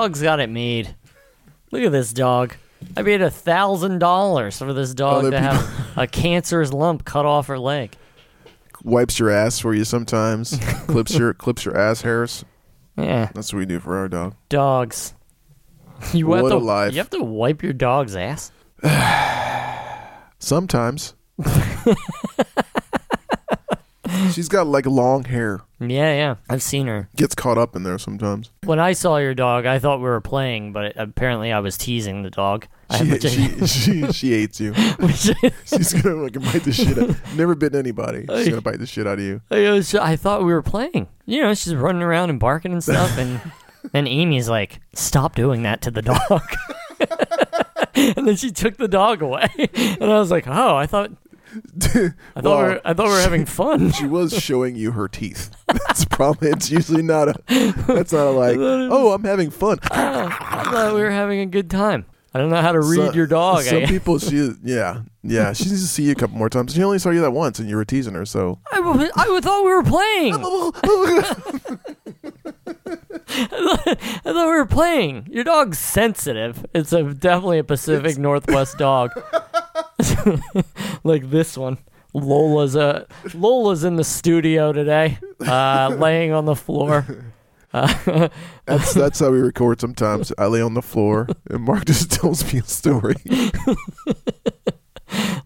dog's got it made. Look at this dog. I paid a thousand dollars for this dog Other to have a cancerous lump cut off her leg. Wipes your ass for you sometimes. clips your clips your ass hairs. Yeah, That's what we do for our dog. dogs. You What have to a life. you have to wipe your dog's ass. Sometimes. She's got like long hair. Yeah, yeah. I've seen her. Gets caught up in there sometimes. When I saw your dog, I thought we were playing, but apparently I was teasing the dog. She I- she, she, she hates you. She's gonna like bite the shit out. Never bitten anybody. She's gonna bite the shit out of you. I, was, I thought we were playing. You know, she's running around and barking and stuff, and and Amy's like, "Stop doing that to the dog." and then she took the dog away, and I was like, "Oh, I thought I thought we Well, were, I thought we were having fun." She was showing you her teeth. That's probably it's usually not a that's not a like oh I'm having fun. I thought we were having a good time. I don't know how to read So- your dog. Some I, people she yeah. Yeah. She needs to see you a couple more times. She only saw you that once and you were teasing her, so I, I thought we were playing. I thought we were playing. Your dog's sensitive. It's a definitely a Pacific Northwest dog, like this one. Lola's uh Lola's in the studio today, uh, laying on the floor. Uh, that's that's how we record sometimes. I lay on the floor and Mark just tells me a story.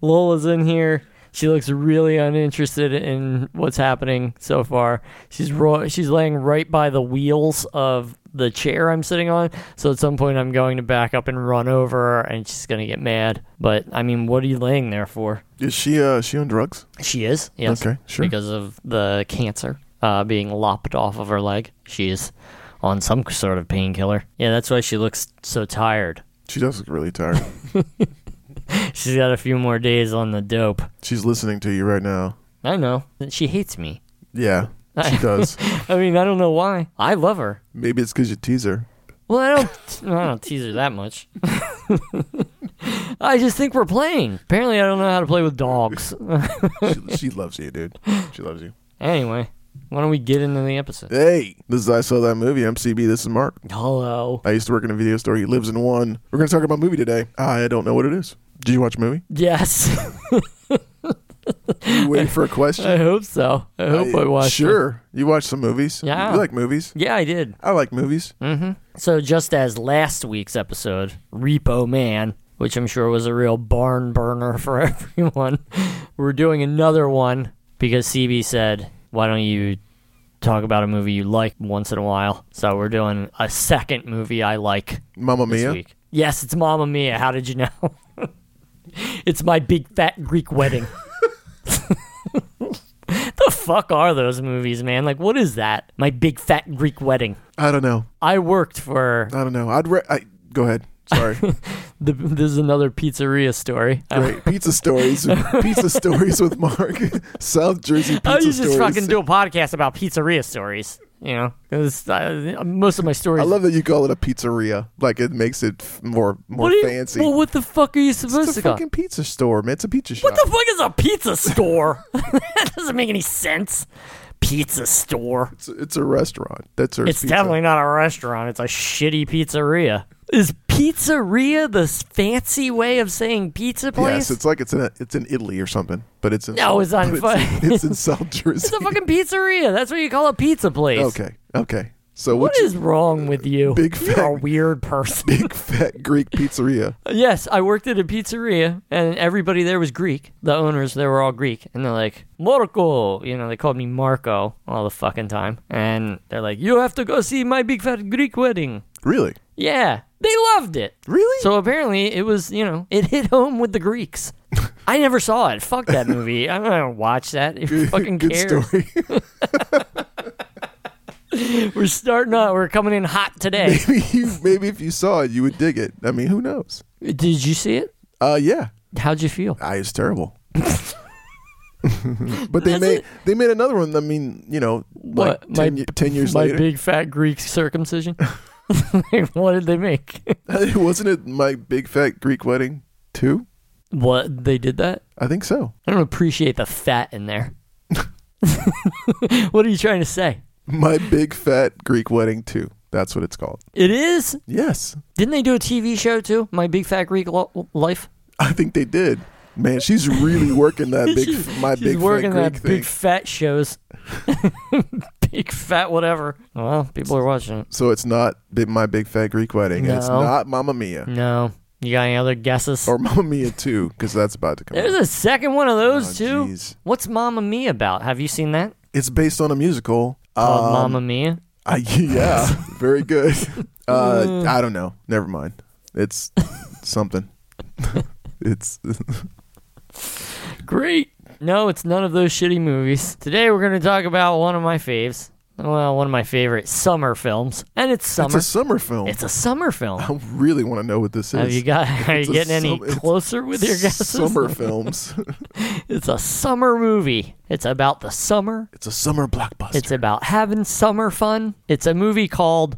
Lola's in here. She looks really uninterested in what's happening so far. She's ro- she's laying right by the wheels of the chair I'm sitting on. So at some point I'm going to back up and run over her, and she's gonna get mad. But I mean, what are you laying there for? Is she uh she on drugs? She is, yes, Okay, sure. because of the cancer uh, being lopped off of her leg. She is on some sort of painkiller. Yeah, that's why she looks so tired. She does look really tired. She's got a few more days on the dope. She's listening to you right now. I know. She hates me. Yeah, she does. I mean, I don't know why. I love her. Maybe it's because you tease her. Well, I don't. I don't tease her that much. I just think we're playing. Apparently, I don't know how to play with dogs. She, she loves you, dude. She loves you. anyway, why don't we get into the episode? Hey, this is I saw that movie. MCB. This is Mark. Hello. I used to work in a video store. He lives in one. We're gonna talk about a movie today. I don't know what it is. Did you watch a movie? Yes, You waiting for a question? I hope so. I hope I, watched. it. Sure. You watch some movies. Yeah. You like movies. Yeah, I did. I like movies. Mm-hmm. So just as last week's episode, Repo Man, which I'm sure was a real barn burner for everyone, we're doing another one because CB said, "Why don't you talk about a movie you like once in a while?" So we're doing a second movie I like Mamma Mia. week. Yes, it's Mamma Mia. How did you know? it's my big fat Greek wedding. the fuck are those movies, man? Like, what is that? My big fat Greek wedding. I don't know. I worked for I don't know. I'd. Re- I, go ahead. Sorry. the. This is another pizzeria story. Great. Pizza stories. pizza stories with Mark. South Jersey pizza stories. I stories. fucking do a podcast about pizzeria stories. You know, because uh, most of my stories. I love that you call it a pizzeria. Like it makes it f- more more you- fancy. Well, what the fuck are you supposed to? it's a call? fucking pizza store, man. It's a pizza shop. What the fuck is a pizza store? that doesn't make any sense. Pizza store. It's, it's a restaurant. That's It's pizza. definitely not a restaurant. It's a shitty pizzeria. Is pizzeria the fancy way of saying pizza place? Yes, it's like it's in a, it's in Italy or something, but it's in No, it's on but it's, fu- it's in South Jersey. It's a fucking pizzeria. That's what you call a pizza place. okay, okay. So what's wrong with you? Big You're fat- a weird person. big fat Greek pizzeria? yes, I worked at a pizzeria, and everybody there was Greek. The owners, they were all Greek, and they're like Marco. You know, they called me Marco all the fucking time, and they're like, "You have to go see my big fat Greek wedding." Really, Yeah, they loved it. really? So apparently, it was you know, it hit home with the Greeks. I never saw it. Fuck that movie. I'm not gonna watch that. Who fucking good cares? story. We're starting out. We're coming in hot today. maybe you, maybe if you saw it, you would dig it. I mean, who knows? Did you see it? Uh, yeah. How'd you feel? Ah, it's terrible. but they Is made it? they made another one. I mean, you know, like What? 10, My- 10 years My later. big fat Greek circumcision. Like, what did they make? Wasn't it my big fat Greek wedding too? What they did that? I think so. I don't appreciate the fat in there. what are you trying to say? My big fat Greek wedding too. That's what it's called. It is. Yes, Didn't they do a TV show too? My Big Fat Greek Lo- Life. I think they did. Man, she's really working that big, She's- my She's big working fat Greek that thing. big fat shows. Big fat whatever. Well, people are watching it. so it's not my big fat Greek wedding. and It's No. not Mamma Mia No. You got any other guesses? or Mamma Mia two because that's about to come. There's out. a second one of those Oh, too. jeez. What's Mamma Mia about? Have you seen that? It's based on a musical Called Um, Mamma Mia. I, yeah, very good. Uh, I don't know. Never mind. It's something. it's Great. No, it's none of those shitty movies. Today we're going to talk about one of my faves. Well, one of my favorite summer films, and it's summer. it's a summer film. It's a summer film. I really want to know what this is. Have you got? Are It's you getting any sum- closer with your guesses? Summer films. It's a summer movie. It's about the summer. it's a summer blockbuster. It's about having summer fun. It's a movie called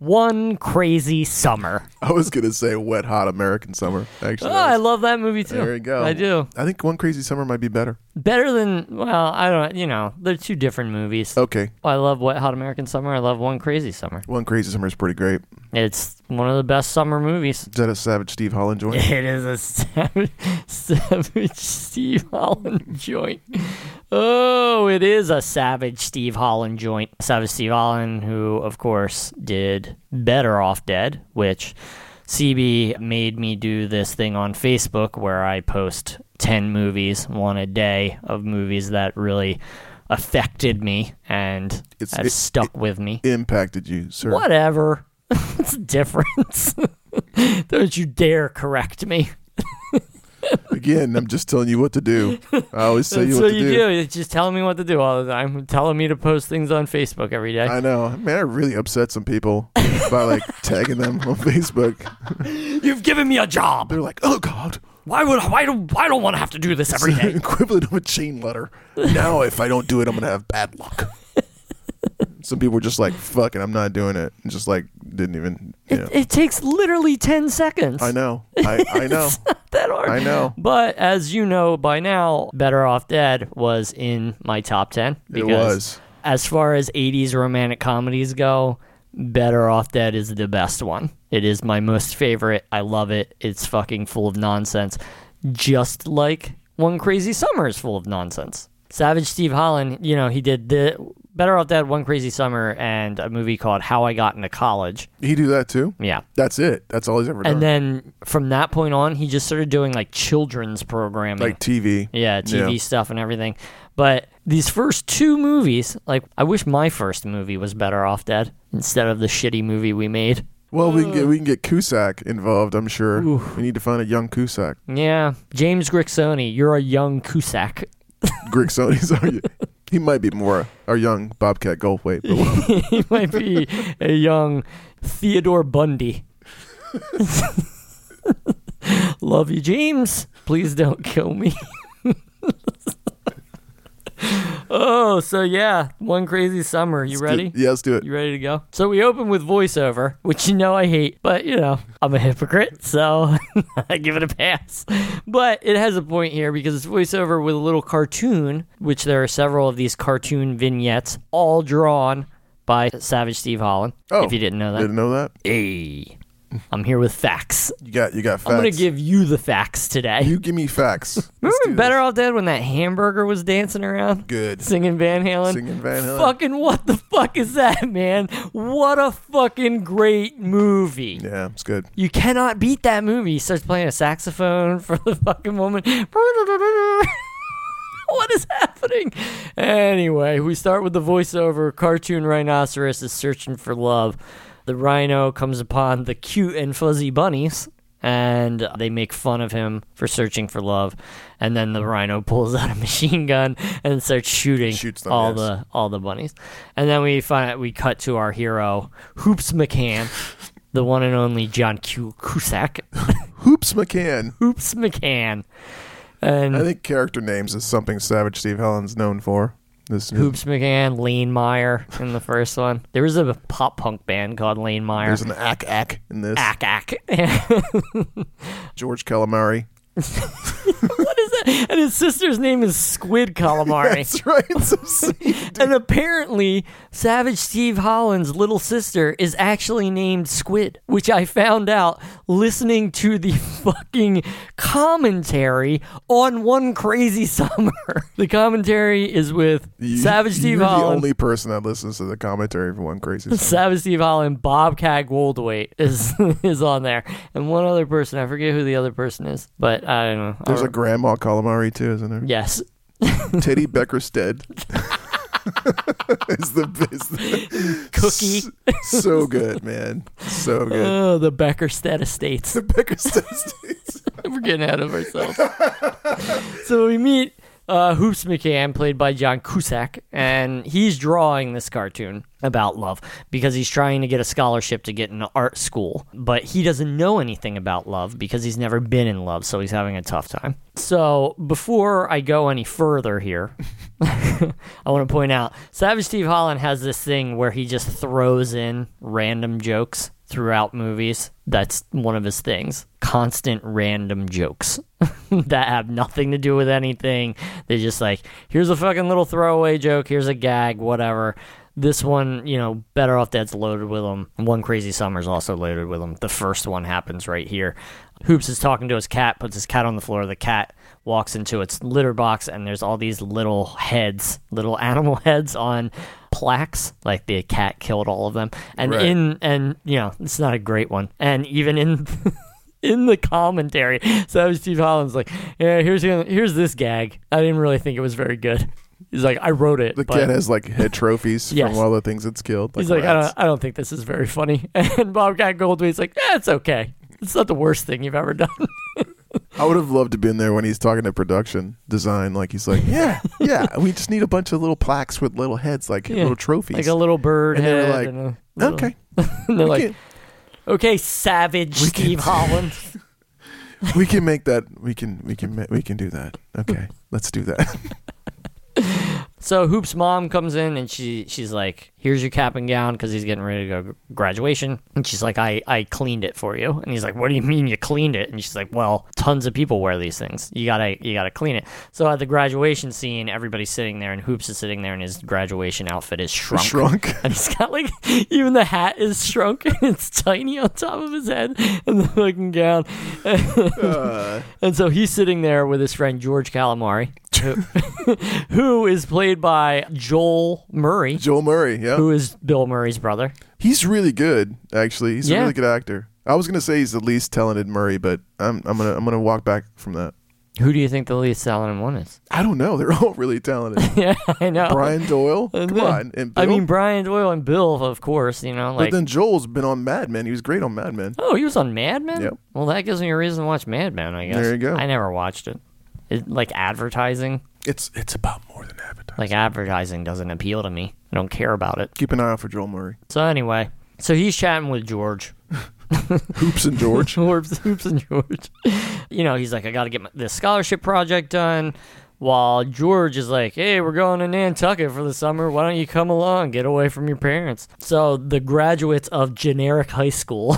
One Crazy Summer. I was gonna say Wet Hot American Summer. Actually, Oh, I love that movie too. there you go. I do. I think One Crazy Summer might be better. Better than well, I don't. You know, they're two different movies. Okay, I love Wet Hot American Summer. I love One Crazy Summer. One Crazy Summer is pretty great. It's one of the best summer movies. Is that a Savage Steve Holland joint? It is a savage, savage Steve Holland joint. Oh, it is a savage Steve Holland joint. Savage Steve Holland, who, of course, did Better Off Dead, which CB made me do this thing on Facebook where I post 10 movies, one a day, of movies that really affected me and It's- have it- stuck with me. Impacted you, sir. Whatever. it's the difference? Don't you dare correct me. Again, I'm just telling you what to do. I always tell That's you what, what to you do. do. It's just telling me what to do all the time. Telling me to post things on Facebook every day. I know. Man, I really upset some people by like tagging them on Facebook. You've given me a job. They're like, "Oh God, Why would I don't I don't want to have to do this every it's day. equivalent of a chain letter." Now, if I don't do it, I'm gonna have bad luck. some people were just like, "Fuck it, I'm not doing it," and just like didn't even. Know. It, it takes literally 10 seconds. I know. I, I know. That hard. I know. But as you know by now, Better Off Dead was in my top 10 It because was. as far as 80s romantic comedies go, Better Off Dead is the best one. It is my most favorite. I love it. It's fucking full of nonsense. Just like One Crazy Summer is full of nonsense. Savage Steve Holland, you know, he did the Better Off Dead, One Crazy Summer, and a movie called How I Got into College. He do that too. Yeah. That's it. That's all he's ever done. And then from that point on, he just started doing like children's programming. like TV. Yeah, TV Yeah. stuff and everything. But these first two movies, like I wish my first movie was better off dead instead of the shitty movie we made. Well, we can get we can get Cusack involved. I'm sure. We need to find a young Cusack. Yeah, James Grixoni, you're a young Cusack. Are you? He might be more our young Bobcat Goldthwait, but he might be a young Theodore Bundy. Love you, James. Please don't kill me. oh, so yeah, one crazy summer. You ready? yeah, let's do it. You ready to go? So we open with voiceover, which you know I hate, but you know, I'm a hypocrite, so I give it a pass. But it has a point here because it's voiceover with a little cartoon, which there are several of these cartoon vignettes, all drawn by Savage Steve Holland. Oh, if you didn't know that. Didn't know that. Hey, I'm here with facts. You got you got facts. I'm gonna give you the facts today. you give me facts. Remember Better. Off Dead when that hamburger was dancing around? Good. Singing Van Halen? Singing Van Halen. Fucking what the fuck is that, man? What a fucking great movie. Yeah, it's good. You cannot beat that movie. He starts playing a saxophone for the fucking woman. what is happening? Anyway, we start with the voiceover. Cartoon rhinoceros is searching for love. The rhino comes upon the cute and fuzzy bunnies. And they make fun of him for searching for love, and then the rhino pulls out a machine gun and starts shooting them, all yes. the all the bunnies. And then we find we cut to our hero, Hoops McCann, the one and only John Q. Cusack. Hoops McCann. Hoops McCann. And I think character names is something Savage Steve Holland's known for. This Hoops McCann, Lane Meyer in the first one. There was a pop punk band called Lane Meyer. There's an ack ack in this. Ack ack. George Calamari. and his sister's name is Squid Calamari. That's right. So and apparently, Savage Steve Holland's little sister is actually named Squid, which I found out listening to the fucking commentary on One Crazy Summer. the commentary is with you- Savage Steve you're Holland. the only person that listens to the commentary for one crazy. Summer. Savage Steve Holland, Bobcat Goldthwait is is on there, and one other person. I forget who the other person is, but I don't know. There's a grandma calamari too, isn't there? yes, Teddy Beckersted is the, is the Cookie. s- so good, man. So good. Oh, the Beckersted Estates. The Beckersted. Estates. We're getting ahead of ourselves. so we meet uh, Hoops McCann, played by John Cusack, and he's drawing this cartoon about love because he's trying to get a scholarship to get into art school. But he doesn't know anything about love because he's never been in love, so he's having a tough time. So before I go any further here, I want to point out Savage Steve Holland has this thing where he just throws in random jokes throughout movies. That's one of his things. Constant random jokes that have nothing to do with anything. They're just like, here's a fucking little throwaway joke, here's a gag, whatever. This one, you know, Better Off Dead's loaded with them. One Crazy Summer's also loaded with them. The first one happens right here. Hoops is talking to his cat, puts his cat on the floor. The cat walks into its litter box, and there's all these little heads, little animal heads on plaques, like the cat killed all of them. And Right. in and you know, it's not a great one. And even in in the commentary, so Steve Holland's like, "Yeah, here's here's this gag. I didn't really think it was very good." He's like, "I wrote it." The but cat has like head trophies Yes. from all the things it's killed. He's like, I don't, I don't think this is very funny. And Bobcat Goldthwait's like, yeah, it's okay. It's not the worst thing you've ever done. I would have loved to been there when he's talking to production design. Like he's like, yeah, yeah, we just need a bunch of little plaques with little heads, like Yeah. little trophies. like a little bird And they were like, and a little- okay, and they're we like, okay, Savage We Steve can- Holland. we can make that. We can, we can, ma- we can do that. Okay, let's do that. So Hoop's mom comes in and she she's like, "Here's your cap and gown because he's getting ready to go gr- graduation." And she's like, "I I cleaned it for you." And he's like, "What do you mean you cleaned it?" And she's like, "Well, tons of people wear these things. You gotta you gotta clean it." So at the graduation scene, everybody's sitting there and Hoops is sitting there and his graduation outfit is shrunk. Shrunk. And he's got like even the hat is shrunk and it's tiny on top of his head and the fucking gown. Uh, And so he's sitting there with his friend George Calamari, who, who is played by Joel Murray, Joel Murray. Yeah, who is Bill Murray's brother. he's really good. Actually, he's Yeah. a really good actor. I was gonna say he's the least talented Murray, but I'm, I'm gonna, I'm gonna walk back from that. Who do you think the least talented one is? I don't know. They're all really talented. yeah, I know. Brian Doyle. And Come on. And I Bill? mean, Brian Doyle and Bill, of course, you know, like but then Joel's been on Mad Men. He was great on Mad Men. Oh, he was on Mad Men? Yep. Well, that gives me a reason to watch Mad Men, I guess. There you go. I never watched it. it like advertising. It's it's about more than advertising. Like advertising doesn't appeal to me. I don't care about it. Keep an eye out for Joel Murray. So anyway, so he's chatting with George. Hoops and George. Hoops, Hoops and George. You know, he's like, I got to get my, this scholarship project done. While George is like, hey, we're going to Nantucket for the summer. Why don't you come along? Get away from your parents. So, the graduates of generic high school,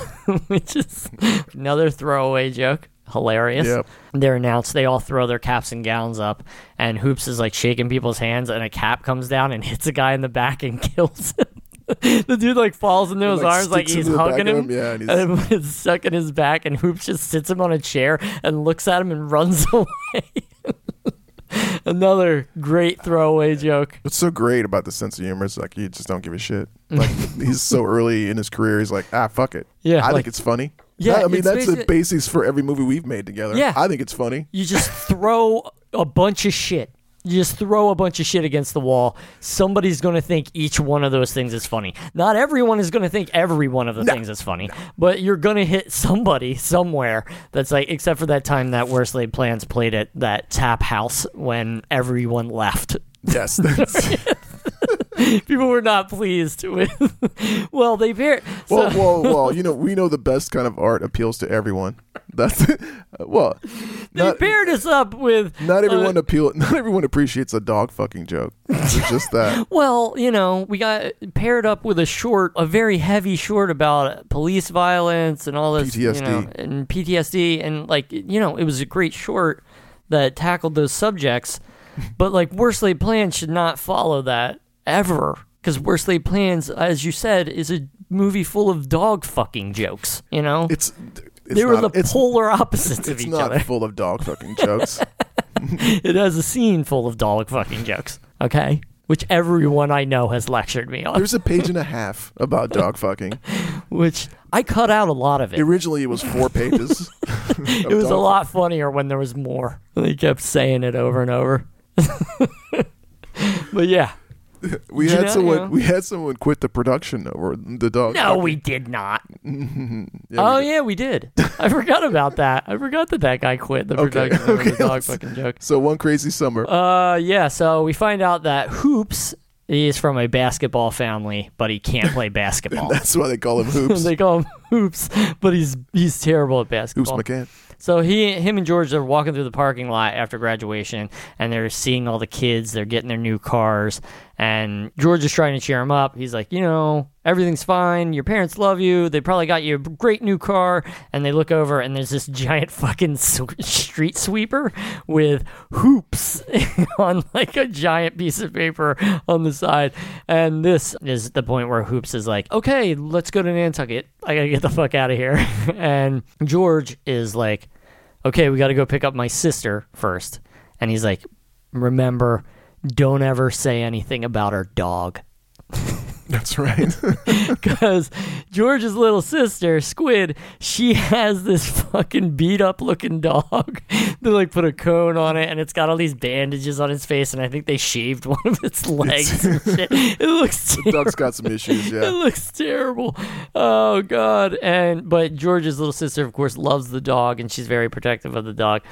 which is another throwaway joke, hilarious. Yep. They're announced. They all throw their caps and gowns up, and Hoops is like shaking people's hands, and a cap comes down and hits a guy in the back and kills him. the dude like falls into his Like, arms like he's into the back hugging him. him, yeah, and he's- and stuck in his back, and Hoops just sits him on a chair and looks at him and runs away. Another great throwaway joke. What's so great about the sense of humor is like you just don't give a shit. Like he's so early in his career, he's like, ah, fuck it. Yeah, I like- think it's funny. Yeah, That- I mean it's that's the basi- basis for every movie we've made together. Yeah. I think it's funny. You just throw a bunch of shit. You just throw a bunch of shit against the wall. Somebody's going to think each one of those things is funny. Not everyone is going to think every one of the things is funny, but you're going to hit somebody somewhere that's like, except for that time that Worst Laid Plans played at that tap house when everyone left. Yes. that's- People were not pleased with. well, they pair. well, so- well, well, you know, we know the best kind of art appeals to everyone. That's well, they not, paired us up with. not everyone uh, appeal. Not everyone appreciates a dog fucking joke. It's just that. Well, you know, we got paired up with a short, a very heavy short about police violence and all this, you know, and PTSD, and like, you know, it was a great short that tackled those subjects, but like Worst Laid Plans should not follow that ever. Because Worst Laid Plans, as you said, is a movie full of dog fucking jokes. You know, It's, it's they were not, the polar opposites of each other. it's not full of dog fucking jokes. It has a scene full of dog fucking jokes. Okay, which everyone I know has lectured me on. There's a page and a half about dog fucking. Which I cut out a lot of it. Originally, it was four pages. It was a lot funnier when there was more. They kept saying it over and over. but yeah, We had someone. yeah. We had someone quit the production over the dog. no, fucking. we did not. Yeah, oh we did. yeah, we did. I forgot about that. I forgot that that guy quit the Okay, production of okay, the dog fucking joke. So one crazy summer. Uh, yeah. So we find out that Hoops is from a basketball family, but he can't play basketball. That's why they call him hoops. they call him Hoops, but he's he's terrible at basketball. hoops. McCann. So he, him, and George are walking through the parking lot after graduation, and they're seeing all the kids. They're getting their new cars, and George is trying to cheer him up. He's like, you know, everything's fine. Your parents love you. They probably got you a great new car. And they look over, and there's this giant fucking street sweeper with hoops on like a giant piece of paper on the side. And this is the point where Hoops is like, okay, let's go to Nantucket. I gotta get the fuck out of here. and George is like, okay, we gotta go pick up my sister first. And he's like, remember, don't ever say anything about our dog. That's right. Because George's little sister, Squid, she has this fucking beat up looking dog. they like put a cone on it and it's got all these bandages on its face, and I think they shaved one of its legs and shit. It looks terrible. the dog's got some issues. Yeah. It looks terrible. Oh god. And but George's little sister of course loves the dog and she's very protective of the dog.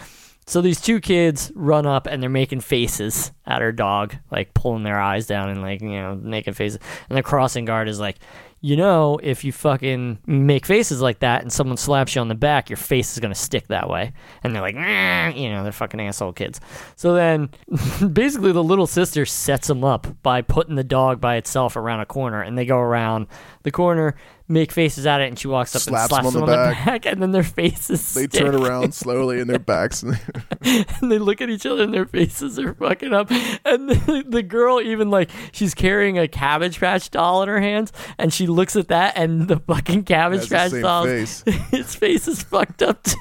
So these two kids run up and they're making faces at her dog, like pulling their eyes down and like, you know, making faces. And the crossing guard is like, you know, if you fucking make faces like that and someone slaps you on the back, your face is gonna stick that way. And they're like, nah, you know, they're fucking asshole kids. So then, basically, the little sister sets them up by putting the dog by itself around a corner, and they go around the corner, make faces at it, and she walks up Slaps and slaps them them on on the the back, and then their faces They stick turn around slowly in their backs. and they look at each other and their faces are fucking up. And the, the girl even like she's carrying a cabbage patch doll in her hands and she looks at that and the fucking cabbage patch doll face. his face is fucked up too.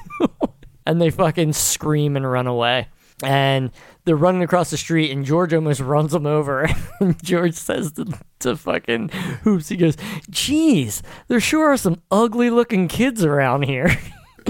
and they fucking scream and run away. And they're running across the street, and George almost runs them over. and George says to, to fucking Hoops, he goes, Geez, there sure are some ugly looking kids around here.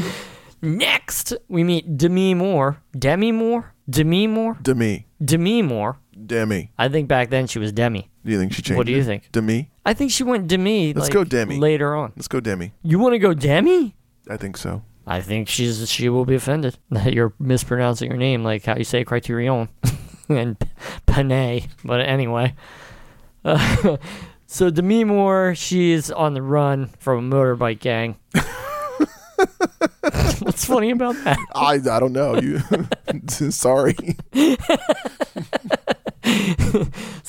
Next, we meet Demi Moore. Demi Moore? Demi Moore? Demi. Demi Moore. Demi. I think back then she was Demi. Do you think she changed? What do you it? think? Demi. I think she went Demi. Let's like, go Demi. Later on. Let's go Demi. You want to go Demi? I think so. I think she's she will be offended that you're mispronouncing her name, like how you say Criterion and Panay. But anyway, uh, so Demi Moore, she's on the run from a motorbike gang. What's funny about that? I I don't know. You sorry.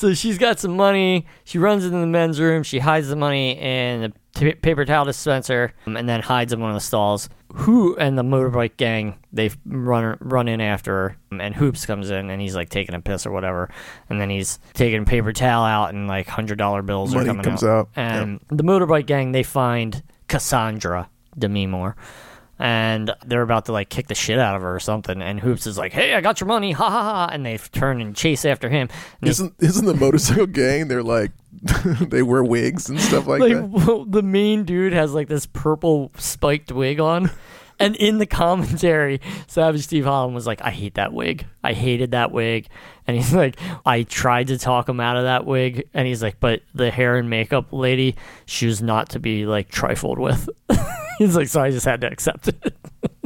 So she's got some money. She runs into the men's room. She hides the money in the paper towel dispenser, um, and then hides in one of the stalls. Who and the motorbike gang they run run in after and Hoops comes in and he's like taking a piss or whatever, and then he's taking a paper towel out and like hundred dollar bills are coming comes out. out. And the motorbike gang they find Cassandra Demi Moore. And they're about to like kick the shit out of her or something. And Hoops is like, "Hey, I got your money, ha ha ha!" And they turn and chase after him. Isn't isn't the motorcycle gang? They're like they wear wigs and stuff like, like that. the main dude has like this purple spiked wig on and in the commentary savage steve holland was like i hate that wig i hated that wig and he's like i tried to talk him out of that wig and he's like but the hair and makeup lady she was not to be like trifled with he's like so i just had to accept it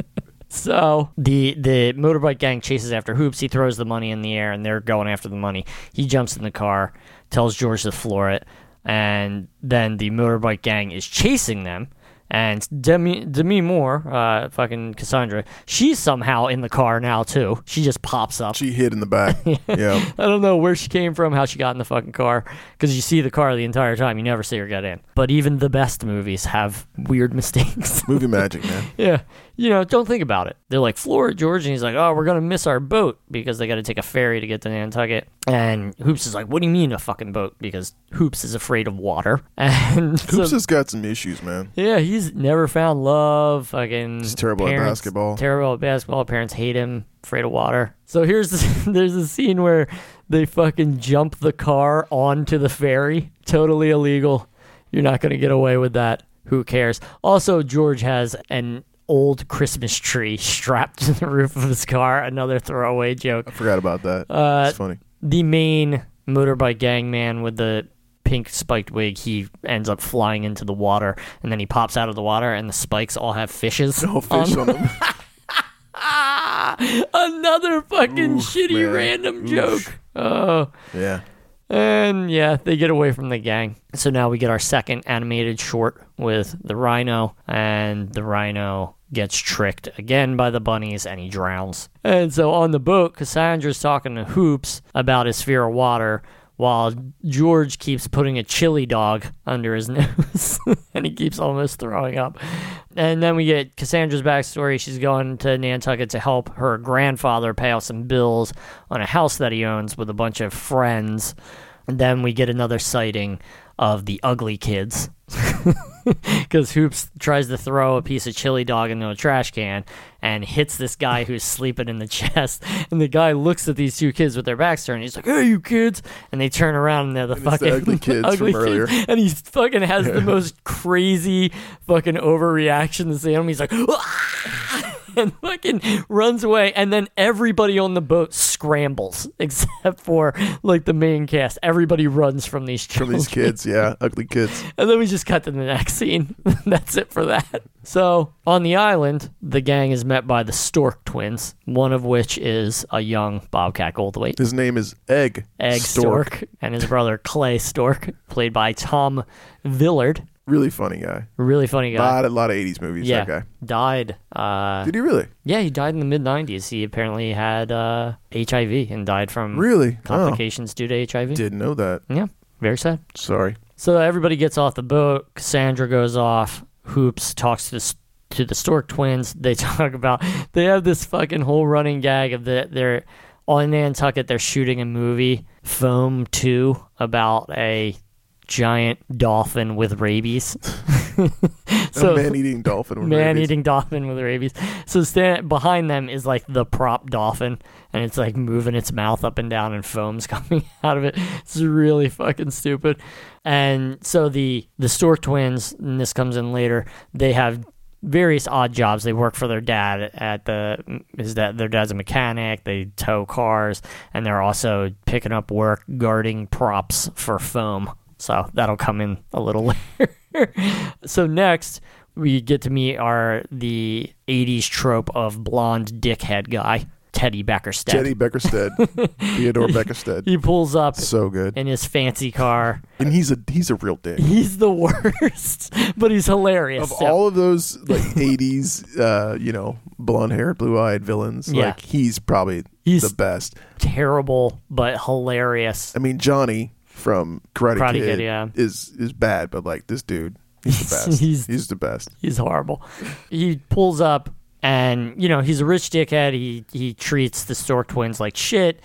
So the the motorbike gang chases after Hoops. He throws the money in the air, and they're going after the money. He jumps in the car, tells George to floor it, and then the motorbike gang is chasing them. And Demi Demi Moore, uh, fucking Cassandra, she's somehow in the car now too. She just pops up. She hid in the back. yeah. I don't know where she came from, how she got in the fucking car, because you see the car the entire time. You never see her get in. But even the best movies have weird mistakes. Movie magic, man. yeah. You know, don't think about it. They're like, Florida, George, and he's like, oh, we're going to miss our boat because they got to take a ferry to get to Nantucket. And Hoops is like, what do you mean a fucking boat? Because Hoops is afraid of water. And so- Hoops has got some issues, man. yeah, he's never found love. Fucking He's terrible at basketball. Terrible at basketball. Parents hate him. Afraid of water. So here's there's a scene where they fucking jump the car onto the ferry. Totally illegal. You're not gonna get away with that. Who cares? Also, George has an old Christmas tree strapped to the roof of his car. Another throwaway joke. I forgot about that. Uh, it's funny. the main motorbike gang man with the pink spiked wig, he ends up flying into the water, and then he pops out of the water, and the spikes all have fishes. No fish on them. Ah, another fucking Oof, shitty man. random Oof. joke. Oh, yeah. and yeah, they get away from the gang. So now we get our second animated short with the rhino, and the rhino gets tricked again by the bunnies and he drowns. And so on the boat, Cassandra's talking to Hoops about his fear of water. While George keeps putting a chili dog under his nose and he keeps almost throwing up. And then we get Cassandra's backstory. She's going to Nantucket to help her grandfather pay off some bills on a house that he owns with a bunch of friends. And then we get another sighting of the ugly kids. Because Hoops tries to throw a piece of chili dog into a trash can and hits this guy who's sleeping in the chest. And the guy looks at these two kids with their backs turned. He's like, "Hey, you kids!" And they turn around and they're the And it's the fucking ugly kids ugly from earlier. kids. And he fucking has the most crazy fucking overreaction to see him. He's like! And fucking runs away. And then everybody on the boat scrambles except for like the main cast. Everybody runs from these From these kids, yeah. Ugly kids. And then we just cut to the next scene. That's it for that. So, on the island, the gang is met by the Stork twins, one of which is a young Bobcat Goldthwait, His name is Egg. Egg Stork, and his brother Clay Stork, played by Tom Villard. Really funny guy. Really funny A guy. lot, a lot of 80s movies, yeah, that guy. died. Uh, Did he really? yeah, he died in the mid 90s. He apparently had uh, HIV and died from Really? Oh, complications due to HIV. didn't know that. Yeah, very sad. Sorry. So everybody gets off the boat. Cassandra goes off. Hoops talks to the, to the Stork twins. They talk about they have this fucking whole running gag of that they're on Nantucket. They're shooting a movie, Foam Two, about a giant dolphin with rabies. a man-eating dolphin. with man rabies. eating dolphin with rabies. So stand behind them is like the prop dolphin, and it's like moving its mouth up and down, and foam's coming out of it. It's really fucking stupid. And so the the Stork twins, and this comes in later, they have various odd jobs. They work for their dad at the is that their dad's a mechanic. They tow cars, and they're also picking up work guarding props for foam. So that'll come in a little later. so next we get to meet our the 80s trope of blonde dickhead guy teddy beckersted Teddy Beckersted. Theodore Beckersted. he pulls up So good. in his fancy car And he's a he's a real dick. he's the worst but he's hilarious Of so- all of those like 80s uh, you know, blonde-haired, blue-eyed villains, Yeah. like he's probably He's- the best. terrible but hilarious I mean, Johnny from Karate, Karate Kid, Kid, yeah. is is bad, but like this dude, he's the best. He's- he's, the best. he's horrible. He pulls up and you know, he's a rich dickhead. He he treats the Stork twins like shit.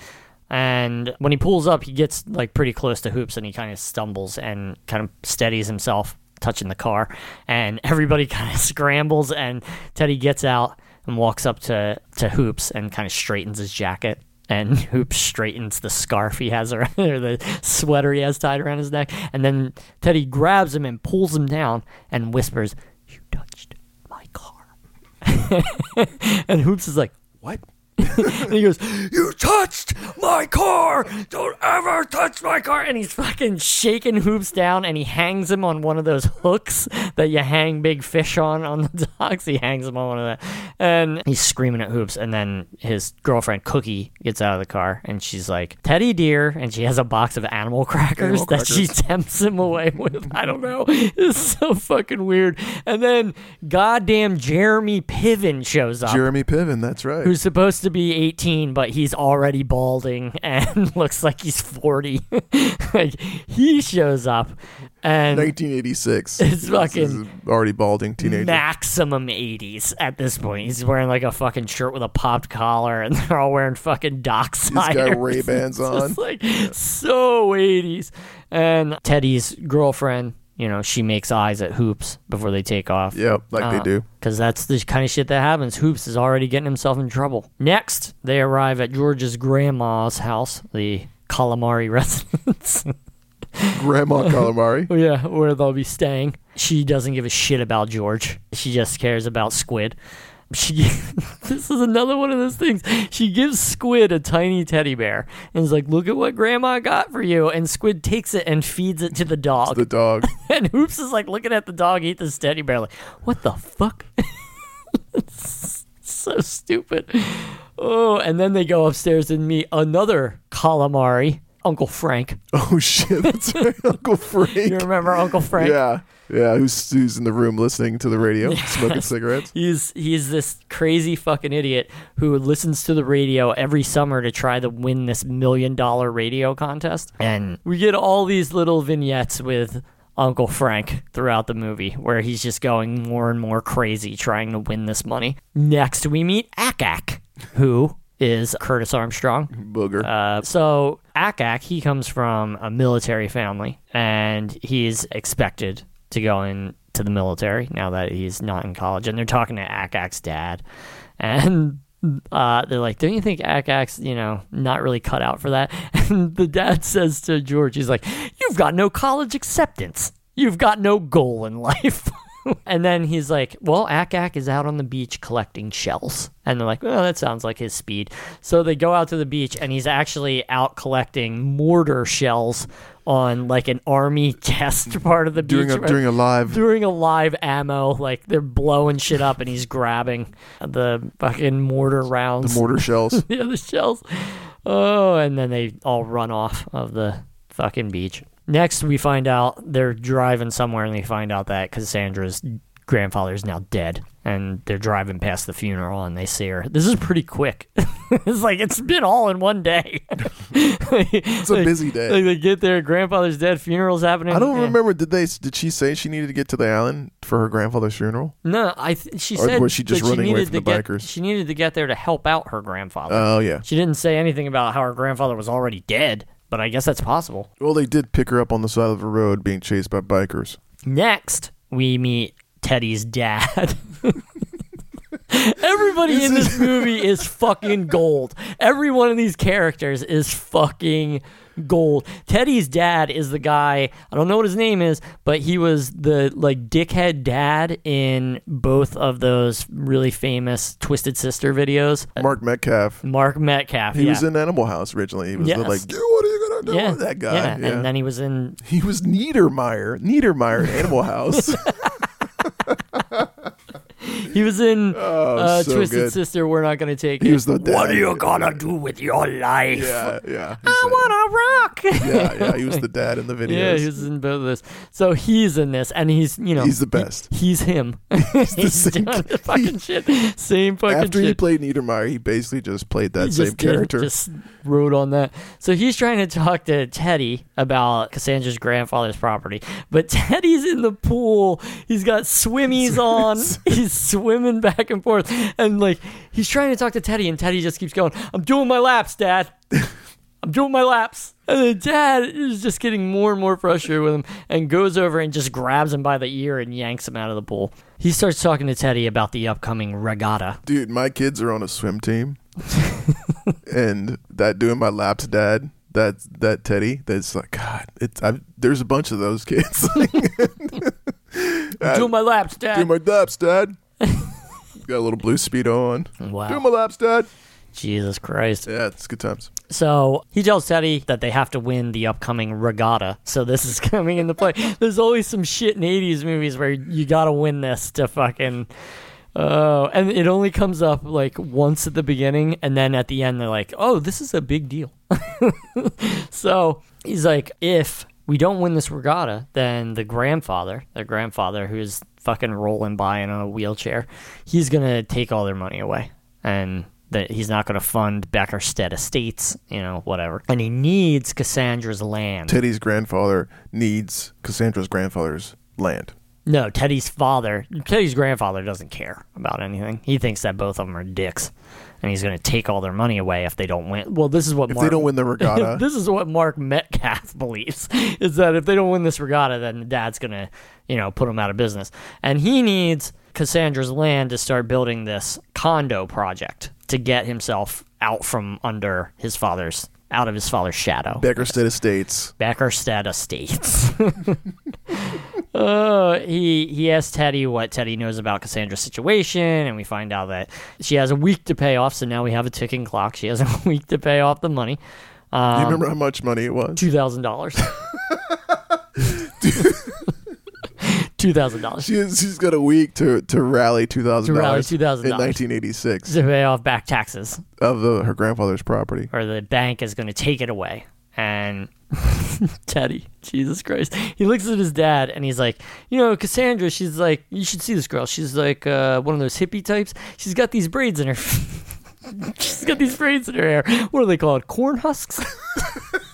And when he pulls up, he gets like pretty close to Hoops and he kind of stumbles and kind of steadies himself touching the car. And everybody kind of scrambles and Teddy gets out and walks up to to Hoops and kind of straightens his jacket. And Hoops straightens the scarf he has around, or the sweater he has tied around his neck. And then Teddy grabs him and pulls him down and whispers, You touched my car. and Hoops is like, What? and he goes, You touched my car! Don't ever touch my car! And he's fucking shaking Hoops down and he hangs him on one of those hooks that you hang big fish on on the docks. He hangs him on one of that. And he's screaming at Hoops. And then his girlfriend, Cookie, gets out of the car and she's like, Teddy dear. And she has a box of animal crackers Animal that she tempts him away with. I don't know. It's so fucking weird. And then goddamn Jeremy Piven shows up Jeremy Piven, that's right. who's supposed to be 18, but he's already balding and looks like he's 40. like he shows up and 1986. It's fucking already balding teenager. maximum 80s at this point. He's wearing like a fucking shirt with a popped collar, and they're all wearing fucking dockside. got Ray-Bans on. It's like so 80s. And Teddy's girlfriend, you know, she makes eyes at Hoops before they take off. Yep, like Uh, they do. Because that's the kind of shit that happens. Hoops is already getting himself in trouble. Next, they arrive at George's grandma's house, the calamari residence. Grandma calamari. Yeah, where they'll be staying. She doesn't give a shit about George. She just cares about Squid. She this is another one of those things. She gives Squid a tiny teddy bear and is like, "Look at what Grandma got for you." And Squid takes it and feeds it to the dog. The dog. and Hoops is like looking at the dog eat this teddy bear, like, "What the fuck?" It's so stupid. Oh, and then they go upstairs and meet another calamari, Uncle Frank. Oh shit, that's right, Uncle Frank. You remember Uncle Frank? Yeah, yeah. Who's who's in the room listening to the radio, smoking cigarettes? He's he's this crazy fucking idiot who listens to the radio every summer to try to win this million dollar radio contest. And we get all these little vignettes with Uncle Frank throughout the movie where he's just going more and more crazy trying to win this money. Next we meet Akak, who is Curtis Armstrong. Booger. Uh, so Akak, he comes from a military family, and he's expected to go into the military now that he's not in college. And they're talking to Akak's dad, and uh, they're like, "Don't you think Akak's, you know, not really cut out for that?" And the dad says to George, "He's like, you've got no college acceptance. You've got no goal in life." and then he's like, Well, Akak is out on the beach collecting shells. And they're like, Well, that sounds like his speed. So they go out to the beach and he's actually out collecting mortar shells on like an army test part of the beach. during a during a live. During a live ammo, like they're blowing shit up and he's grabbing the fucking mortar rounds. The mortar shells. yeah, the shells. Oh, and then they all run off of the fucking beach. Next, we find out they're driving somewhere and they find out that Cassandra's grandfather is now dead. And they're driving past the funeral and they see her. This is pretty quick. it's like it's been all in one day. it's a busy day. Like they get there, grandfather's dead, funeral's happening. I don't eh. remember. Did they? Did she say she needed to get to the island for her grandfather's funeral? No, I th- she Or said was she just running away from the get, bikers? She needed to get there to help out her grandfather. Oh yeah. She didn't say anything about how her grandfather was already dead, but I guess that's possible. Well, they did pick her up on the side of the road, being chased by bikers. Next, we meet Teddy's dad. Everybody This in is- this movie is fucking gold. Every one of these characters is fucking gold. Teddy's dad is the guy, I don't know what his name is, but he was the like dickhead dad in both of those really famous Twisted Sister videos. Mark Metcalf. Mark Metcalf. He yeah. was in Animal House originally. He was the, like, "Yeah, what yeah, That guy. Yeah. Yeah. and then he was in he was Niedermeyer. Niedermeyer in Animal House. he was in Oh, uh, so Twisted good. Sister. We're not gonna take He it. was the what are you gonna do with your life? yeah, yeah. He's I wanna rock. yeah, yeah. He was the dad in the videos. Yeah, he was in both of this. So he's in this, and he's you know He's the best. He's him. he's same doing guy. the fucking shit. Same fucking After he played Niedermeyer, he basically just played that He same just did- character. just wrote on that. So he's trying to talk to Teddy about Cassandra's grandfather's property, but Teddy's in the pool. He's got swimmies on. he's swimming back and forth, and like he's trying to talk to Teddy, and Teddy just keeps going, "I'm doing my laps, Dad." I'm doing my laps. And the dad is just getting more and more frustrated with him and goes over and just grabs him by the ear and yanks him out of the pool. He starts talking to Teddy about the upcoming regatta. Dude, my kids are on a swim team, and that doing my laps, dad. That that Teddy, that's like God. It's I, there's a bunch of those kids. I'm doing my laps, Dad. Do my laps, dad. Got a little blue speedo on. Wow. Do my laps, dad. Jesus Christ. Yeah, it's good times. So he tells Teddy that they have to win the upcoming regatta. So this is coming into play. There's always some shit in 80s movies where you gotta win this to fucking. Oh, and it only comes up like once at the beginning, and then at the end they're like, "Oh, this is a big deal." so he's like, "If we don't win this regatta, then the grandfather, their grandfather, who's fucking rolling by in a wheelchair, he's gonna take all their money away, and that he's not gonna fund Beckersted Estates, you know, whatever. And he needs Cassandra's land. Teddy's grandfather needs Cassandra's grandfather's land. No, Teddy's father, Teddy's grandfather doesn't care about anything. He thinks that both of them are dicks, and he's going to take all their money away if they don't win. Well, this is what If Mark, they don't win the regatta, this is what Mark Metcalf believes is that if they don't win this regatta, then the dad's going to, you know, put them out of business, and he needs Cassandra's land to start building this condo project to get himself out from under his father's out of his father's shadow. Beckersted Estates. Beckersted Estates. uh, he he asks Teddy what Teddy knows about Cassandra's situation, and we find out that she has a week to pay off. So now we have a ticking clock. She has a week to pay off the money. Do you Um, remember how much money it was? two thousand dollars. Two thousand dollars She she's got a week to to rally two thousand rally dollars in $2,000. nineteen eighty six to pay off back taxes, of the, her grandfather's property. or the bank is going to take it away. And Teddy, Jesus Christ, he looks at his dad and he's like, you know, Cassandra, she's like, you should see this girl. She's like uh, one of those hippie types. She's got these braids in her. she's got these braids in her hair. What are they called? Corn husks.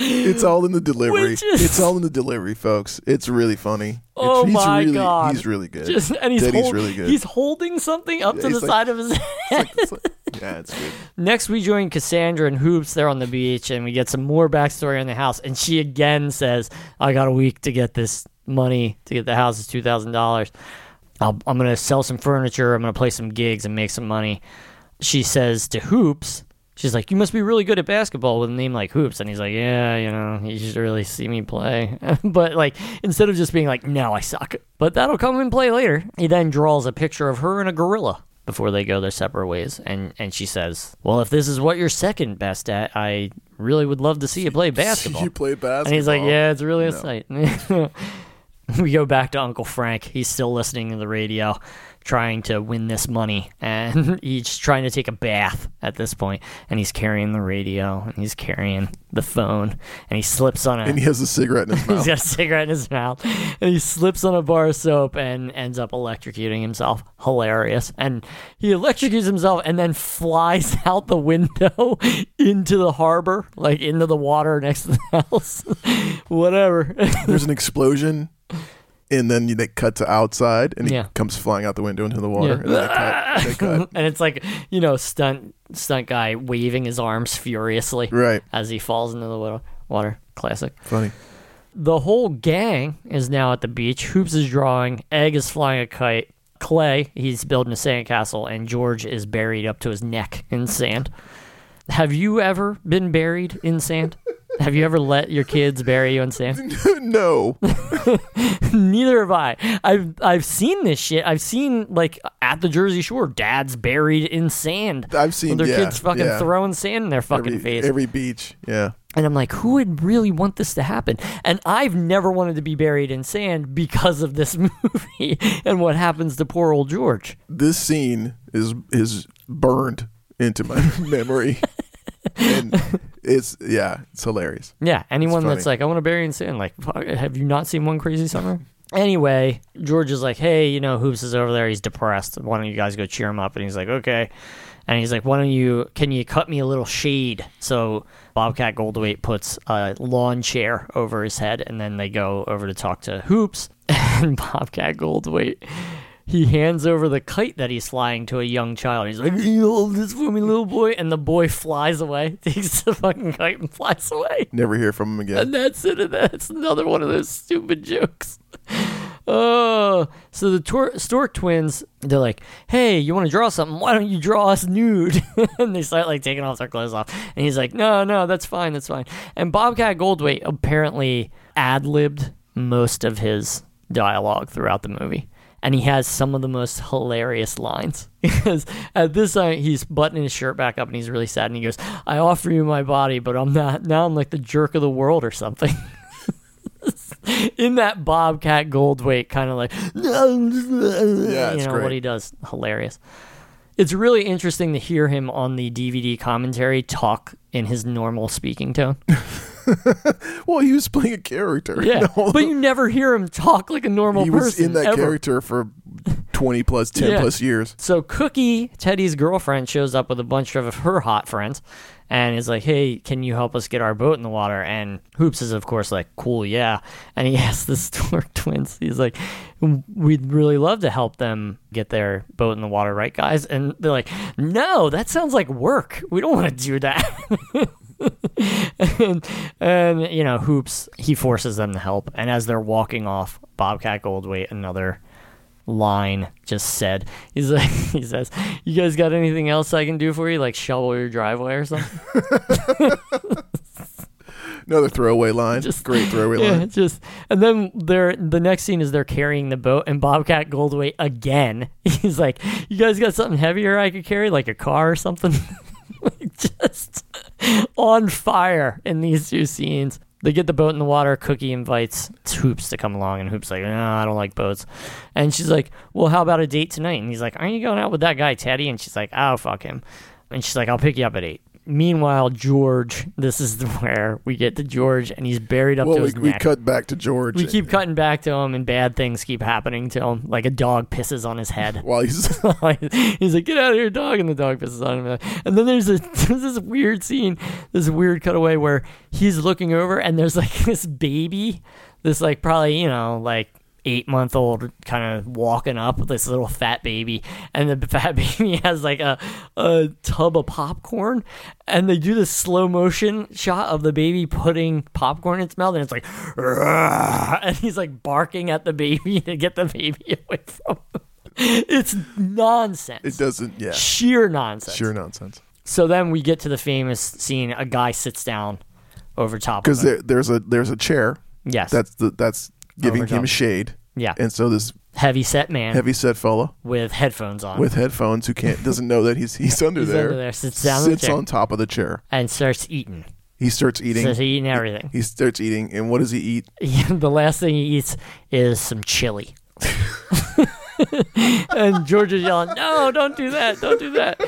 It's all in the delivery. It's all in the delivery, folks. It's really funny. Oh he's my really, God. He's really good. Just and he's hold- really good. he's holding something up Yeah, to the like- side of his head. It's like- yeah, it's good. Next, we join Cassandra and Hoops there on the beach, and we get some more backstory on the house. And she again says, "I got a week to get this money to get the house. It's two thousand dollars. I'm gonna sell some furniture. I'm gonna play some gigs and make some money." She says to Hoops, "She's like, you must be really good at basketball with a name like Hoops." And he's like, "Yeah, you know, you should really see me play." but like, instead of just being like, "No, I suck," but that'll come in play later. He then draws a picture of her and a gorilla before they go their separate ways. And and she says, "Well, if this is what you're second best at, I really would love to see you play basketball." You play basketball. and he's like, "Yeah, it's really a sight." we go back to Uncle Frank. He's still listening to the radio, trying to win this money, and he's trying to take a bath at this. And he's carrying the radio, and he's carrying the phone, and he slips on a And he has a cigarette in his He's mouth. got a cigarette in his mouth, and he slips on a bar of soap and ends up electrocuting himself. Hilarious. And he electrocutes himself and then flies out the window into the harbor, like into the water next to the house. Whatever. There's an explosion, and then they cut to outside, and he Yeah. comes flying out the window into the water. Yeah. And that cut, they cut. and it's like, you know, stunt stunt guy waving his arms furiously Right. as he falls into the water. Classic. Funny. The whole gang is now at the beach. Hoops is drawing. Egg is flying a kite. Clay, he's building a sandcastle, and George is buried up to his neck in sand. Have you ever been buried in sand? Have you ever let your kids bury you in sand? no. Neither have I. I've I've seen this shit. I've seen like at the Jersey Shore, dads buried in sand. I've seen their yeah, kids fucking yeah. throwing sand in their fucking every, face. every beach. Yeah. And I'm like, who would really want this to happen? And I've never wanted to be buried in sand because of this movie and what happens to poor old George. This scene is is burned into my memory, and it's yeah, it's hilarious. Yeah, anyone funny. that's like, I want to bury in sand, like, have you not seen One Crazy Summer? Anyway, George is like, hey, you know, Hoops is over there. He's depressed. Why don't you guys go cheer him up? And he's like, okay. And he's like, why don't you, can you cut me a little shade? So Bobcat Goldthwait puts a lawn chair over his head, and then they go over to talk to Hoops. And Bobcat Goldthwait, he hands over the kite that he's flying to a young child. He's like, you hold this for me, little boy. And the boy flies away, takes the fucking kite and flies away. Never hear from him again. And that's it. And that's another one of those stupid jokes. Oh, so the tor- Stork twins, they're like, hey, you want to draw something? Why don't you draw us nude? and they start like taking off their clothes off. And he's like, no, no, that's fine, that's fine. And Bobcat Goldthwait apparently ad libbed most of his dialogue throughout the movie. And he has some of the most hilarious lines. Because at this time he's buttoning his shirt back up and he's really sad and he goes, "I offer you my body, but I'm not now. I'm like the jerk of the world or something." In that Bobcat Goldthwait kind of like, yeah, you know great. what he does, hilarious. It's really interesting to hear him on the DVD commentary talk in his normal speaking tone. Well, he was playing a character. Yeah, No, but you never hear him talk like a normal he person. He was in that ever. character for twenty plus, ten Yeah. plus years. So Cookie, Teddy's girlfriend, shows up with a bunch of her hot friends and is like, "Hey, can you help us get our boat in the water?" And Hoops is of course like, "Cool, yeah." And he asks the Stork twins, he's like, "We'd really love to help them get their boat in the water, right, guys?" And they're like, "No, that sounds like work. We don't want to do that." And, and you know, Hoops he forces them to help, and as they're walking off, Bobcat Goldthwait, another line just said. He's like, he says, "You guys got anything else I can do for you, like shovel your driveway or something?" Another throwaway line. Just- Great throwaway yeah, line. just and then they're the next scene is they're carrying the boat and Bobcat Goldthwait again. He's like, "You guys got something heavier I could carry, like a car or something?" just on fire in these two scenes. They get the boat in the water. Cookie invites Hoops to come along, and Hoops like, "No, I don't like boats." And she's like, "Well, how about a date tonight?" And he's like, "Aren't you going out with that guy Teddy?" And she's like, "Oh, fuck him." And she's like, "I'll pick you up at 8. Meanwhile, George, this is where we get to George, and he's buried up Well, to his we neck. We cut back to George. We keep cutting back to him, and bad things keep happening to him. Like a dog pisses on his head. while he's He's like, "Get out of here, dog!" And the dog pisses on him. And then there's a there's this weird scene, this weird cutaway where he's looking over, and there's like this baby, this like probably you know like eight month old kind of walking up with this little fat baby and the fat baby has like a, a tub of popcorn and they do this slow motion shot of the baby putting popcorn in its mouth and it's like "Rah!" and he's like barking at the baby to get the baby away from him it's nonsense it doesn't. Yeah, sheer nonsense sheer nonsense. so then we get to the famous scene a guy sits down over top Because there, there's a there's a chair yes that's the that's giving him shade, yeah and so this heavy set man heavy set fella with headphones on with headphones who can't doesn't know that he's he's under He's there. under there, sits down in the chair. on top of the chair. and starts eating He starts eating. starts eating everything He starts eating, and what does he eat? the last thing he eats is some chili. and George is yelling, "No, don't do that! Don't do that!"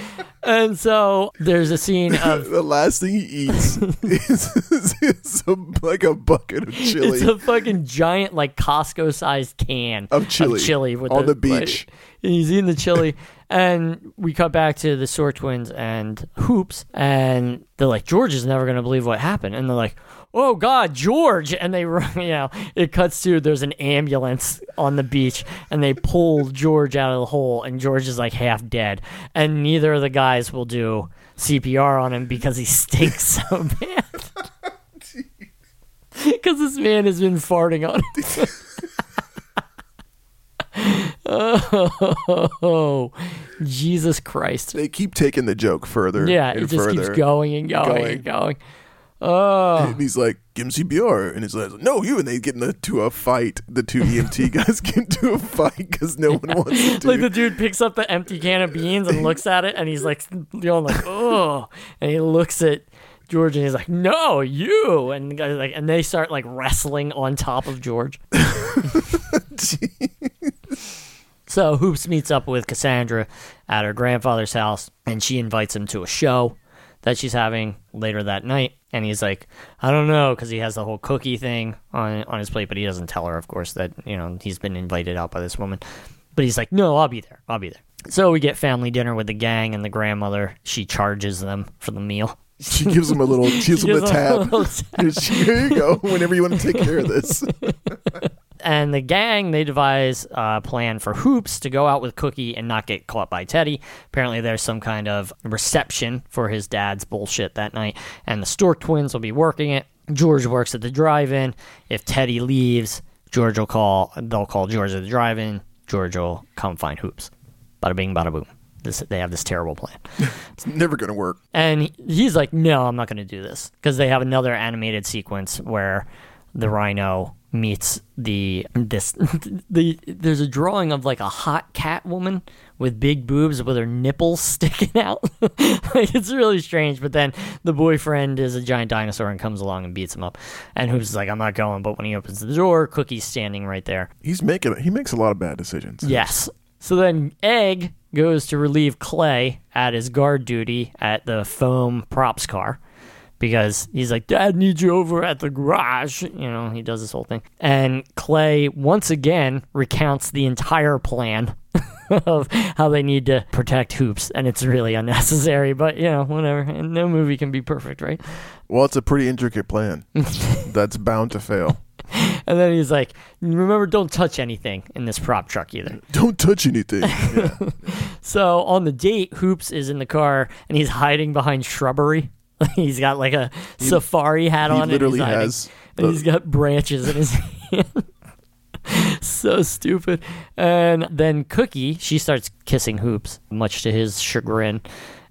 And so there's a scene of The last thing he eats is, is a, like a bucket of chili. it's a fucking giant, like Costco sized can Of chili chili with on the beach. like, he's eating the chili, and we cut back to the Stork Twins and Hoops, and they're like, "George is never gonna believe what happened," and they're like. Oh God, George! And they, run- you know, it cuts to there's an ambulance on the beach, and they pull George out of the hole, and George is like half dead, and neither of the guys will do CPR on him because he stinks so bad. Because this man has been farting on him. Oh, Jesus Christ. they keep taking the joke further. Yeah, it just keeps going and going, Going. and going. Oh, And he's like, "Give him and he's like, "No, you." And they get into a fight. The two EMT guys get into a fight because no one wants to like the dude picks up the empty can of beans and looks at it, and he's like, going like, oh, and he looks at George and he's like, no, you, and the guy's like, and they start like wrestling on top of George. So Hoops meets up with Cassandra at her grandfather's house, and she invites him to a show that she's having later that night. And he's like, I don't know, because he has the whole cookie thing on on his plate, but he doesn't tell her, of course, that you know he's been invited out by this woman. But he's like, No, I'll be there. I'll be there. So we get family dinner with the gang and the grandmother. She charges them for the meal. She gives him a little. She gives him a gives him a tab. little tab. Here she- here you go. Whenever you want to take care of this. and the gang they devise a plan for hoops to go out with cookie and not get caught by teddy apparently there's some kind of reception for his dad's bullshit that night and the stork twins will be working it george works at the drive-in if teddy leaves george will call they'll call george at the drive-in george will come find hoops bada bing bada boom this, they have this terrible plan It's never gonna work. and he's like, "No, I'm not going to do this," because they have another animated sequence where the rhino meets the this the there's a drawing of like a hot cat woman with big boobs with her nipples sticking out. like it's really strange. But then the boyfriend is a giant dinosaur and comes along and beats him up. And who's like, I'm not going. But when he opens the door, Cookie's standing right there. He's making he makes a lot of bad decisions. Yes. So then Egg goes to relieve Clay at his guard duty at the foam props car because he's like, Dad needs you over at the garage. You know, he does this whole thing. And Clay once again recounts the entire plan of how they need to protect hoops. And it's really unnecessary, but you know, whatever. And no movie can be perfect, right? Well, it's a pretty intricate plan. That's bound to fail. And then he's like, Remember, don't touch anything in this prop truck either. Don't touch anything. Yeah. So on the date, Hoops is in the car and he's hiding behind shrubbery. he's got like a safari hat he on. literally and he's has. and the- he's got branches in his hand. so stupid. And then Cookie, she starts kissing Hoops, much to his chagrin.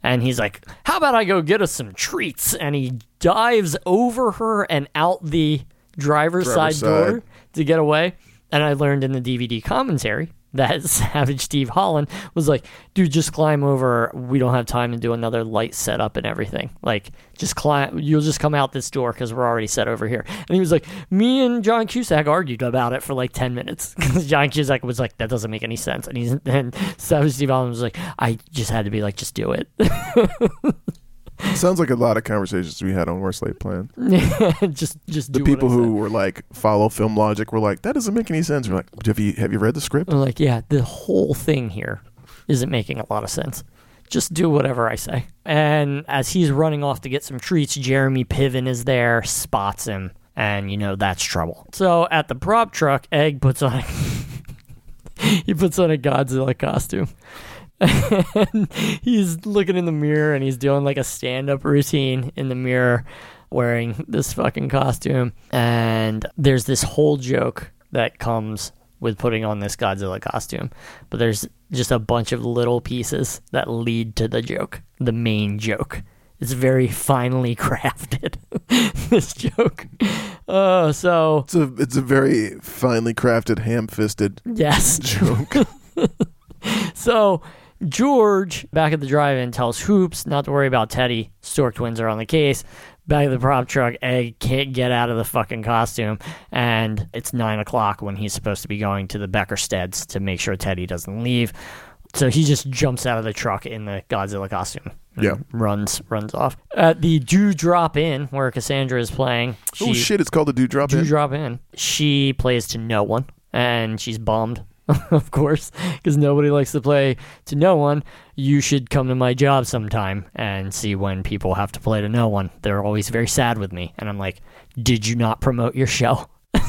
And he's like, How about I go get us some treats? And he dives over her and out the driver's, Driver's side door to get away. And I learned in the DVD commentary that Savage Steve Holland was like, dude, just climb over. We don't have time to do another light setup and everything. Like, just climb. You'll just come out this door because we're already set over here. And he was like, me and John Cusack argued about it for like 10 minutes. Because John Cusack was like, that doesn't make any sense. And he's and Savage Steve Holland was like, I just had to be like, just do it. Sounds like a lot of conversations we had on Worst Laid Plan. just just The people who were like follow film logic were like, that doesn't make any sense. We're like, have you have you read the script? I'm like, yeah, the whole thing here isn't making a lot of sense. Just do whatever I say. And as he's running off to get some treats, Jeremy Piven is there, spots him, and you know that's trouble. So at the prop truck, Egg puts on he puts on a Godzilla costume. and he's looking in the mirror and he's doing like a stand-up routine in the mirror wearing this fucking costume. And there's this whole joke that comes with putting on this Godzilla costume. But there's just a bunch of little pieces that lead to the joke the main joke. It's very finely crafted this joke. Oh so It's a it's a very finely crafted, ham fisted yes. joke. So George, back at the drive-in, tells Hoops not to worry about Teddy. Stork twins are on the case. Back at the prop truck, Egg can't get out of the fucking costume, and it's nine o'clock when he's supposed to be going to the Beckersteds to make sure Teddy doesn't leave. So he just jumps out of the truck in the Godzilla costume. Yeah. runs runs off. At the Do Drop In, where Cassandra is playing, oh shit! It's called the Dewdrop. do In. drop in. She plays to no one, and she's bummed, of course, because nobody likes to play to no one. You should come to my job sometime and see when people have to play to no one. They're always very sad with me, and I'm like, did you not promote your show?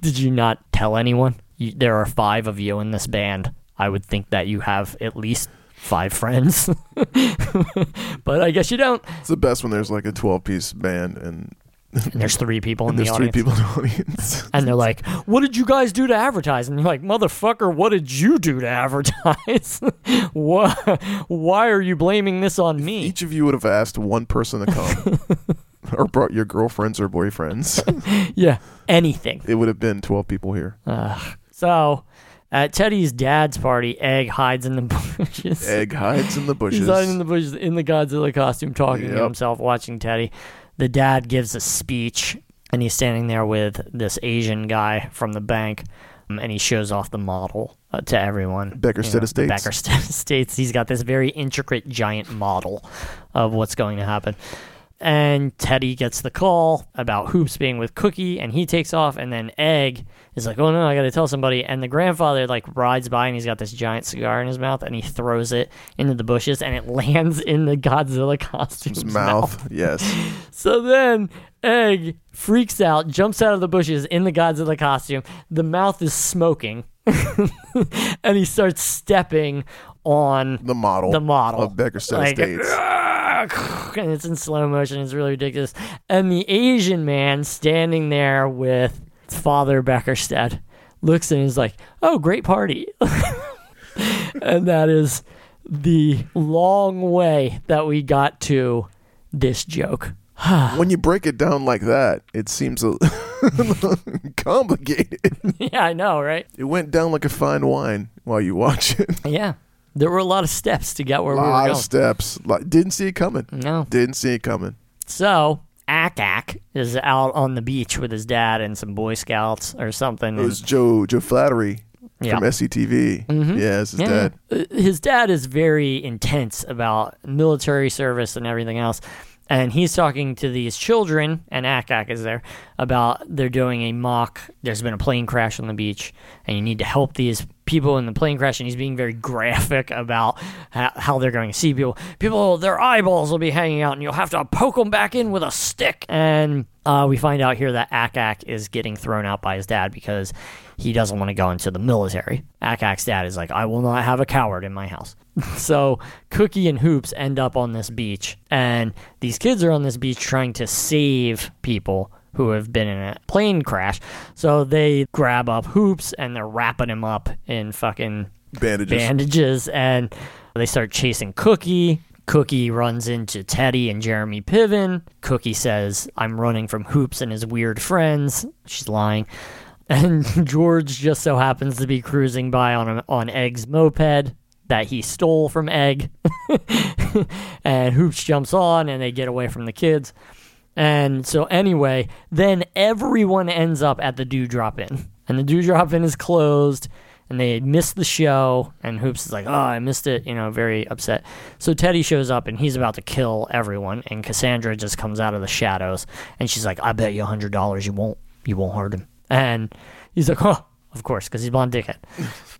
did you not tell anyone? You, there are five of you in this band. I would think that you have at least five friends, but I guess you don't. It's the best when there's like a 12 piece band and, And there's three people in the there's three audience. people in the audience. And they're like, "What did you guys do to advertise?" And you're like, "Motherfucker, what did you do to advertise? why, why are you blaming this on me?" Each of you would have asked one person to come, or brought your girlfriends or boyfriends. Yeah, anything. it would have been 12 people here. Ugh. So, at Teddy's dad's party, Egg hides in the bushes. Egg hides in the bushes. He's hiding in the bushes in the Godzilla costume, talking to himself, watching Teddy. The dad gives a speech, and he's standing there with this Asian guy from the bank, um, and he shows off the model uh, to everyone. Beckersted the Estates. Beckersted Estates. He's got this very intricate, giant model of what's going to happen. And Teddy gets the call about Hoops being with Cookie, and he takes off. And then Egg is like, "Oh no, I got to tell somebody." And the grandfather like rides by, and he's got this giant cigar in his mouth, and he throws it into the bushes, and it lands in the Godzilla costume's mouth. mouth. Yes. So then Egg freaks out, jumps out of the bushes in the Godzilla costume. The mouth is smoking, and he starts stepping on The model. the model Of Beckersted Like, Estates. and it's in slow motion. It's really ridiculous. And the Asian man standing there with Father Beckersted looks and is like, "Oh, great party!" and that is the long way that we got to this joke. when you break it down like that, it seems a, Complicated. yeah, I know, right? It went down like a fine wine while you watch it. Yeah. There were a lot of steps to get where we were going. A lot of steps. Like, didn't see it coming. no. Didn't see it coming. So, Ack Ack is out on the beach with his dad and some Boy Scouts or something. It was Joe Joe Flaherty Yeah. from SCTV. Yeah, it's his Yeah. dad. Uh, His dad is very intense about military service and everything else. And he's talking to these children, and Ack Ack is there, about they're doing a mock. There's been a plane crash on the beach, and you need to help these people in the plane crash. And he's being very graphic about how, how they're going to see people. People, their eyeballs will be hanging out, and you'll have to poke them back in with a stick. And uh, we find out here that Ack Ack is getting thrown out by his dad because he doesn't want to go into the military. Ack Ack's dad is like, I will not have a coward in my house. so Cookie and Hoops end up on this beach, and these kids are on this beach trying to save people who have been in a plane crash. So they grab up Hoops and they're wrapping him up in fucking Bandages. bandages and they start chasing Cookie. Cookie runs into Teddy and Jeremy Piven. Cookie says, I'm running from Hoops and his weird friends. She's lying. And George just so happens to be cruising by on a, on Egg's moped that he stole from Egg. and Hoops jumps on and they get away from the kids. And so anyway, then everyone ends up at the Dewdrop Inn. And the Dewdrop Inn is closed and they missed the show and Hoops is like, "Oh, I missed it," you know, very upset. So Teddy shows up and he's about to kill everyone and Cassandra just comes out of the shadows and she's like, "I bet you a $100 you won't you won't hurt him." And he's like, "Oh, of course, because he's blonde dickhead."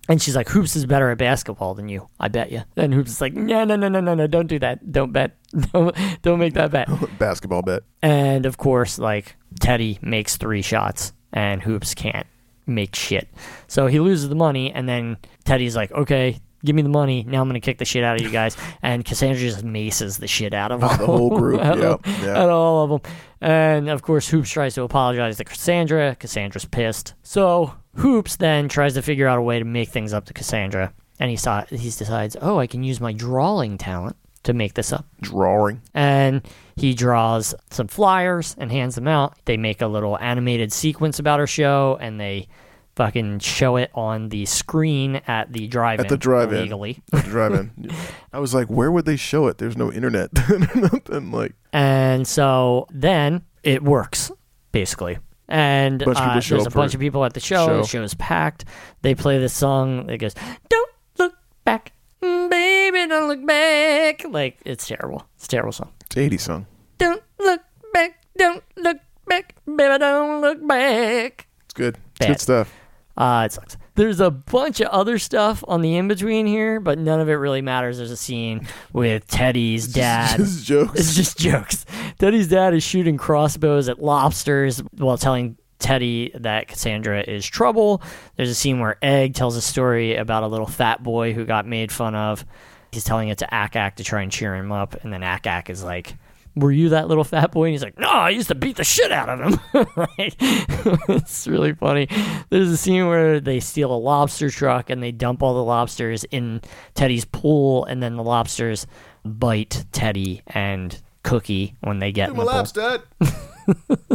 And she's like, Hoops is better at basketball than you, I bet you. And Hoops is like, no, no, no, no, no, no, don't do that. Don't bet. Don't, don't make that bet. Basketball bet. And of course, like, Teddy makes three shots and Hoops can't make shit. So he loses the money, and then Teddy's like, okay, give me the money. Now I'm going to kick the shit out of you guys. And Cassandra just maces the shit out of The whole group. Yep. at Yeah. all of them. And of course, Hoops tries to apologize to Cassandra. Cassandra's pissed. So Hoops then tries to figure out a way to make things up to Cassandra. And he, saw, he decides, oh, I can use my drawing talent to make this up Drawing. and he draws some flyers and hands them out. They make a little animated sequence about her show, and they fucking show it on the screen at the drive-in. At the drive-in. illegally. At the drive-in. I was like, where would they show it? There's no internet. Nothing like. And so then it works, basically. And Bunch uh, there's a bunch of people at the show. show. The show is packed. They play this song that goes, "Don't look back, mm, baby, don't look back." Like it's terrible. It's a terrible song. It's 80 song. Don't look back, don't look back, baby, don't look back. It's good. It's good stuff. Uh, it sucks. There's a bunch of other stuff on the in between here, but none of it really matters. There's a scene with Teddy's dad. Just jokes. It's just jokes. Teddy's dad is shooting crossbows at lobsters while telling Teddy that Cassandra is trouble. There's a scene where Egg tells a story about a little fat boy who got made fun of. He's telling it to Ack Ack to try and cheer him up, and then Ack Ack is like, "Were you that little fat boy?" And he's like, "No, I used to beat the shit out of him." Like, it's really funny. There's a scene where they steal a lobster truck and they dump all the lobsters in Teddy's pool, and then the lobsters bite Teddy and Cookie when they get in the. Dad.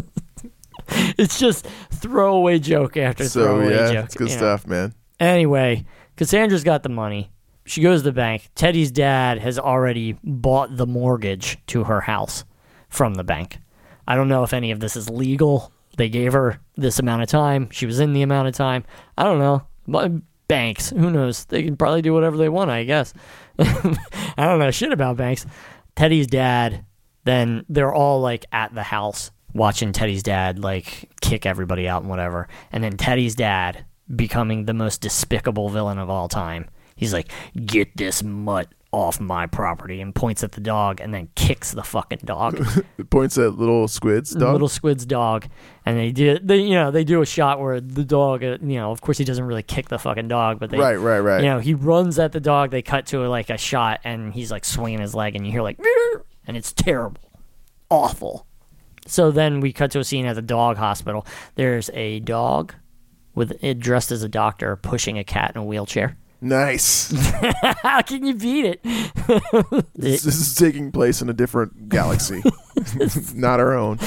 It's just throwaway joke after So throwaway yeah, joke. it's good you know. stuff, man. Anyway, Cassandra's got the money. She goes to the bank. Teddy's dad has already bought the mortgage to her house from the bank. I don't know if any of this is legal. They gave her this amount of time. She was in the amount of time. I don't know. But banks, who knows? They can probably do whatever they want, I guess. I don't know shit about banks. Teddy's dad, then they're all like at the house watching Teddy's dad like kick everybody out and whatever. And then Teddy's dad becoming the most despicable villain of all time. He's like, "Get this mutt off my property," and points at the dog, and then kicks the fucking dog, points at little squids, dog. little squid's dog. And they do, they you know, they do a shot where the dog, uh, you know, of course he doesn't really kick the fucking dog, but they, right, right, right. you know, he runs at the dog. They cut to like a shot, and he's like swinging his leg, and you hear like, "Meow," and it's terrible, awful. So then we cut to a scene at the dog hospital. There's a dog with dressed as a doctor pushing a cat in a wheelchair. Nice. How can you beat it? this, this is taking place in a different galaxy, not our own.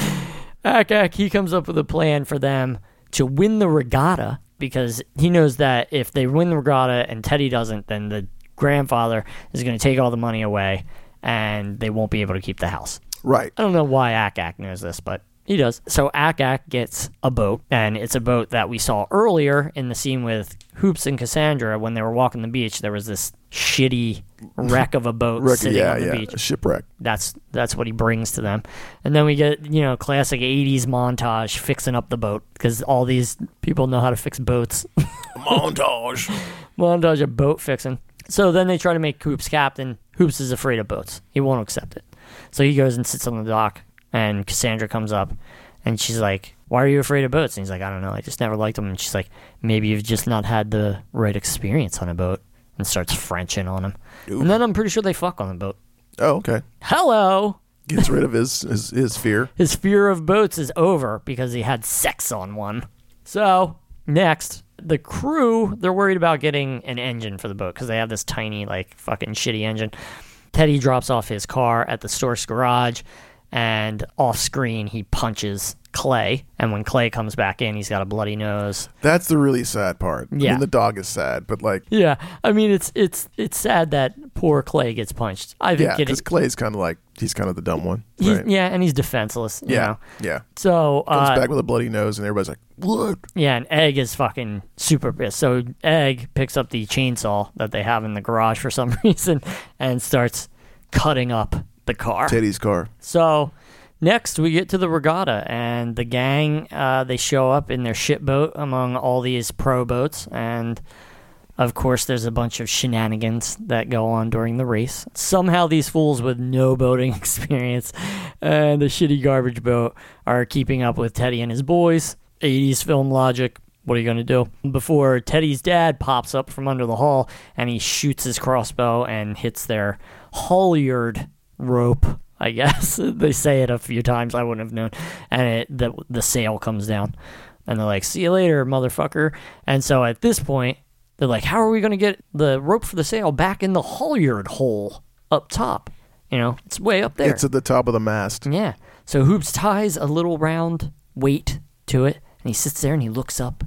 Ack Ack, he comes up with a plan for them to win the regatta because he knows that if they win the regatta and Teddy doesn't, then the grandfather is going to take all the money away and they won't be able to keep the house. Right. I don't know why Ack Ack knows this, but he does. So Ack Ack gets a boat, and it's a boat that we saw earlier in the scene with Hoops and Cassandra when they were walking the beach. There was this shitty wreck of a boat Rick, sitting yeah, on the yeah. beach. A shipwreck. That's that's what he brings to them, and then we get you know classic '80s montage fixing up the boat because all these people know how to fix boats. Montage. montage of boat fixing. So then they try to make Hoops captain. Hoops is afraid of boats. He won't accept it. So he goes and sits on the dock, and Cassandra comes up, and she's like, "Why are you afraid of boats?" And he's like, "I don't know. I just never liked them." And she's like, "Maybe you've just not had the right experience on a boat." And starts Frenching on him. Ooh. And then I'm pretty sure they fuck on the boat. Oh, okay. Hello. Gets rid of his, his his fear. His fear of boats is over because he had sex on one. So, next, the crew, they're worried about getting an engine for the boat because they have this tiny, like, fucking shitty engine. Teddy drops off his car at the Stork's garage, and off screen, he punches Clay. And when Clay comes back in, he's got a bloody nose. That's the really sad part. I Yeah. mean, the dog is sad, but like, Yeah, I mean, it's it's it's sad that poor Clay gets punched. I think yeah, because Clay's kind of like he's kind of the dumb one. Right? yeah, and he's defenseless. You Yeah. know? Yeah. So Comes uh, back with a bloody nose, and everybody's like, "What?" Yeah, and Egg is fucking super pissed. So Egg picks up the chainsaw that they have in the garage for some reason and starts cutting up the car. Teddy's car. So next we get to the regatta and the gang uh, they show up in their ship boat among all these pro boats and of course there's a bunch of shenanigans that go on during the race somehow these fools with no boating experience and the shitty garbage boat are keeping up with teddy and his boys 80s film logic what are you going to do? Before Teddy's dad pops up from under the hull and he shoots his crossbow and hits their halyard rope. I guess they say it a few times. I wouldn't have known. And it, the the sail comes down, and they're like, "See you later, motherfucker." And so at this point, they're like, "How are we going to get the rope for the sail back in the halyard hole up top? You know, it's way up there." It's at the top of the mast. Yeah. So Hoops ties a little round weight to it, and he sits there and he looks up,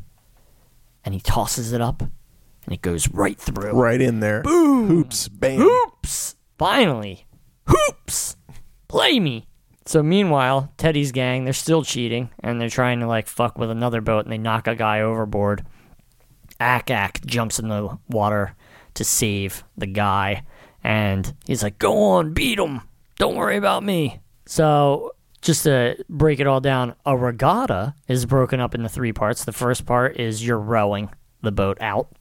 and he tosses it up, and it goes right through. Right in there. Boom. Hoops. Bam. Hoops! Finally, Hoops! Play me! So meanwhile, Teddy's gang, they're still cheating, and they're trying to like fuck with another boat, and they knock a guy overboard. Ack Ack jumps in the water to save the guy, and he's like, "Go on, beat him. Don't worry about me." So just to break it all down, a regatta is broken up into three parts. The first part is you're rowing the boat out.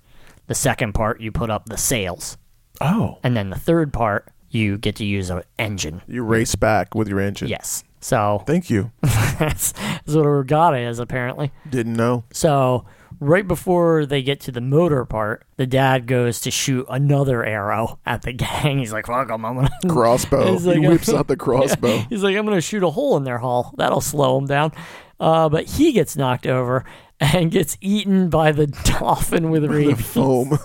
The second part, you put up the sails. Oh. And then the third part, you get to use an engine. You race back with your engine. Yes. So Thank you. that's, that's what a regatta is, apparently. Didn't know. So right before they get to the motor part, the dad goes to shoot another arrow at the gang. He's like, fuck 'em, I'm gonna. Crossbow. Like he whips out the crossbow. He's like, I'm going to shoot a hole in their hull. That'll slow them down. Uh, but he gets knocked over and gets eaten by the dolphin with The rabies. foam.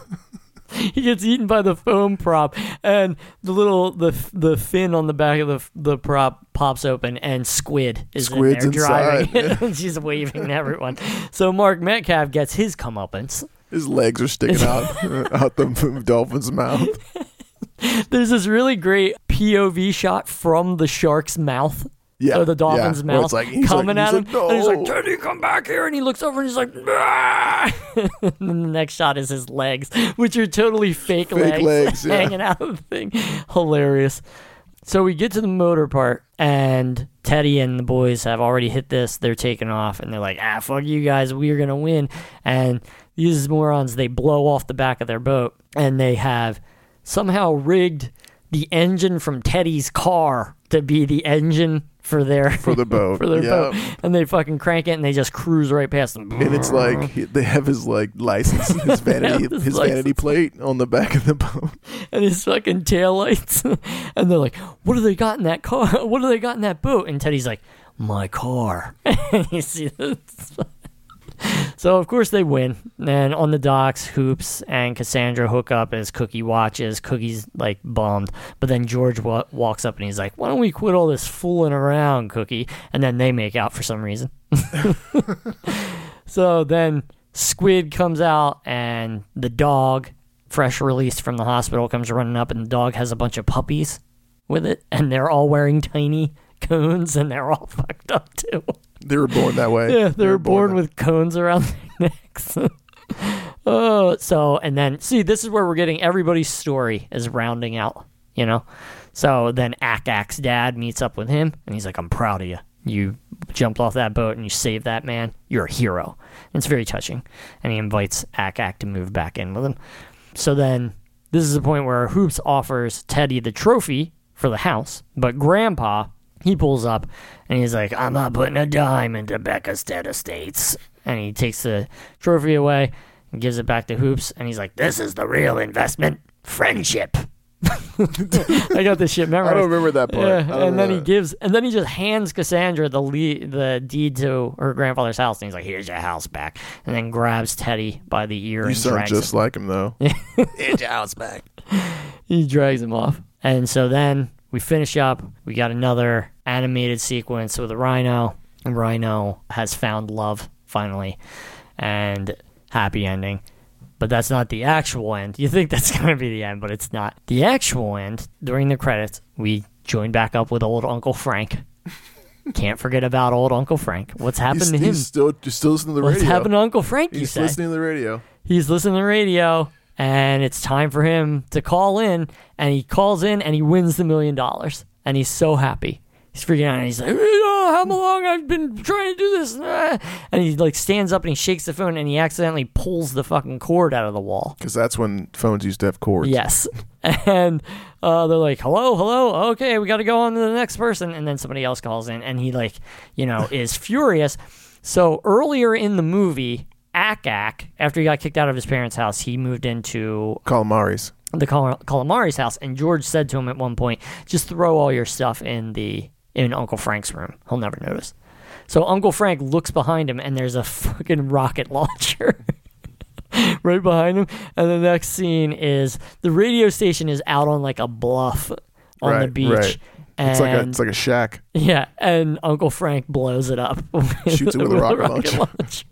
he gets eaten by the foam prop, and the little the the fin on the back of the the prop pops open, and Squid is Squid's in there driving, inside, yeah. she's waving to everyone. So Mark Metcalf gets his comeuppance. His legs are sticking out out the dolphin's mouth. There's this really great POV shot from the shark's mouth. Yeah. the dolphin's yeah. Mouth it's like, coming like, at him, like, and he's like, "No." "Teddy, come back here!" And he looks over and he's like, "Ah!" and the next shot is his legs, which are totally fake, Fake legs, yeah. hanging out of the thing. Hilarious. So we get to the motor part, and Teddy and the boys have already hit this. They're taking off, and they're like, "Ah, fuck you guys, we're gonna win." And these morons, they blow off the back of their boat, and they have somehow rigged the engine from Teddy's car to be the engine for their For the boat. for their Yeah. boat, and they fucking crank it, and they just cruise right past them. And it's like they have his like license, his vanity, his his vanity plate on the back of the boat. and his fucking taillights. and they're like, What do they got in that car? What do they got in that boat? And Teddy's like, My car. and you see this. So of course they win. And on the docks, Hoops and Cassandra hook up as Cookie watches. Cookie's like bummed, but then George wa- walks up and he's like, "Why don't we quit all this fooling around, Cookie?" And then they make out for some reason. so then Squid comes out and the dog, fresh released from the hospital, comes running up and the dog has a bunch of puppies with it and they're all wearing tiny cones and they're all fucked up too. They were born that way. Yeah, they were born that- with cones around their necks. oh, so and then see, this is where we're getting everybody's story is rounding out. You know, so then Ack Ack's dad meets up with him, and he's like, "I'm proud of you. You jumped off that boat and you saved that man. You're a hero." And it's very touching, and he invites Ack Ack to move back in with him. So then this is the point where Hoops offers Teddy the trophy for the house, but Grandpa he pulls up and he's like, "I'm not putting a dime into Beckersted Estates." And he takes the trophy away and gives it back to Hoops, and he's like, "This is the real investment, friendship." I got this shit memorized. I don't remember that part. Yeah, and then he gives, and then he just hands Cassandra the le- the deed to her grandfather's house, and he's like, "Here's your house back," and then grabs Teddy by the ear You and sound drags just him. like him though. Here's your house back. he drags him off, and so then we finish up. We got another animated sequence with a rhino, and Rhino has found love finally, and happy ending. But that's not the actual end. You think that's going to be the end, but it's not. The actual end, during the credits, we join back up with old Uncle Frank. Can't forget about old Uncle Frank. What's happened He's, to him? he's still still listening to the What's radio. happened to Uncle Frank, you he's say? listening to the radio. he's listening to the radio and it's time for him to call in and he calls in and he wins the million dollars. And he's so happy. He's freaking out. And he's like know how long i've been trying to do this? And he like stands up and he shakes the phone and he accidentally pulls the fucking cord out of the wall. Because that's when phones used to have cords. yes. And uh, they're like hello hello? Okay we got to go on to the next person. And then somebody else calls in and he like you know is furious. So earlier in the movie Ack Ack, after he got kicked out of his parents' house, he moved into Calamaris. the Cal- Calamari's house, and George said to him at one point, "Just throw all your stuff in the in Uncle Frank's room. He'll never notice." So Uncle Frank looks behind him, and there's a fucking rocket launcher right behind him. And the next scene is the radio station is out on like a bluff on the beach. right. And It's like a it's like a shack. yeah, and Uncle Frank blows it up. Shoots it with a rocket launcher. launcher.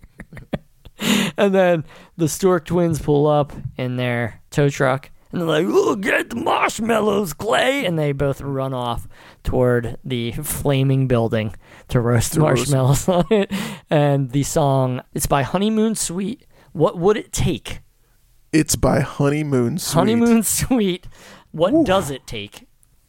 and then the Stork twins pull up in their tow truck. And they're like, "Oh, get the marshmallows, Clay!" And they both run off toward the flaming building to roast To roast- marshmallows on it. And the song, it's by Honeymoon Suite. What would it take? It's by Honeymoon Suite. Honeymoon Suite. What does it take?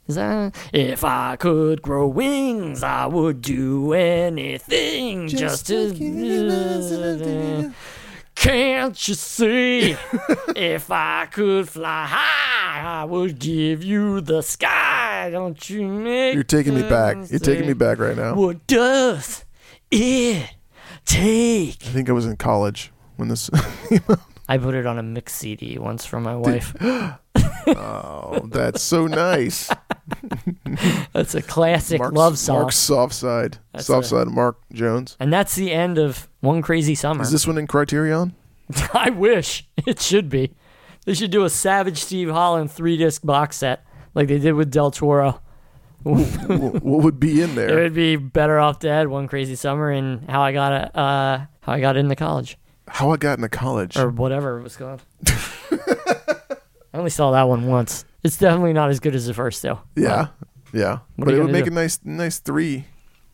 If I could grow wings, I would do anything just, to. Can't you see? if I could fly high, I would give you the sky. Don't you make You're taking me back. You're taking me back right now. What does it take? I think I was in college when this. I put it on a mix CD once for my wife. oh, that's so nice. That's a classic Mark's, love song. Mark's soft side. That's soft a- side. Mark Jones. And that's the end of One Crazy Summer. Is this one in Criterion? I wish it should be. They should do a Savage Steve Holland three disc box set like they did with Del Toro. Wh- what would be in there? It there? would be Better Off Dead, One Crazy Summer, and how I got a, uh, how I got into college How I got into college. or whatever it was called. I only saw that one once. It's definitely not as good as the first though. yeah, yeah. What But it would make do? a nice, nice three,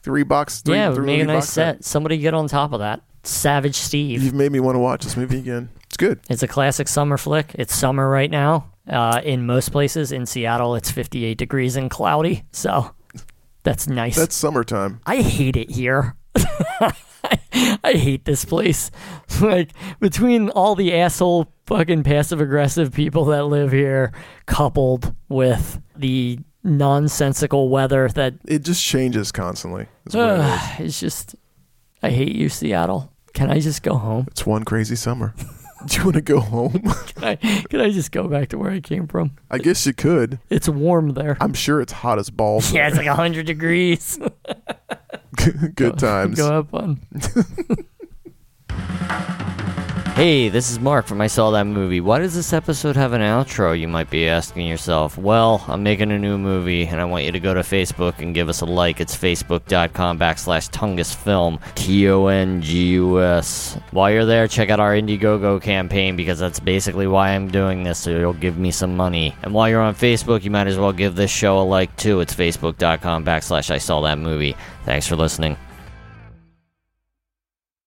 three box. Three, yeah, it would three make a nice box set. Somebody get on top of that. Savage Steve. You've made me want to watch this movie again. It's good. It's a classic summer flick. It's summer right now. Uh, in most places, in Seattle, it's 58 degrees and cloudy. So that's nice. That's summertime. I hate it here. I hate this place. Like between all the asshole fucking passive aggressive people that live here, coupled with the nonsensical weather that It just changes constantly. what it it's just I hate you, Seattle. Can I just go home? It's one crazy summer. Do you want to go home? Can I, can I just go back to where I came from? I guess you could. It's warm there. I'm sure it's hot as balls. Yeah, it's like 100 degrees. Good times. Go have fun. Hey, this is Mark from I Saw That Movie. Why does this episode have an outro, you might be asking yourself? Well, I'm making a new movie, and I want you to go to Facebook and give us a like. It's facebook.com backslash Tungus Film, T O N G U S. While you're there, check out our Indiegogo campaign because that's basically why I'm doing this, so you'll give me some money. And while you're on Facebook, you might as well give this show a like too. It's facebook.com backslash I Saw That Movie. Thanks for listening.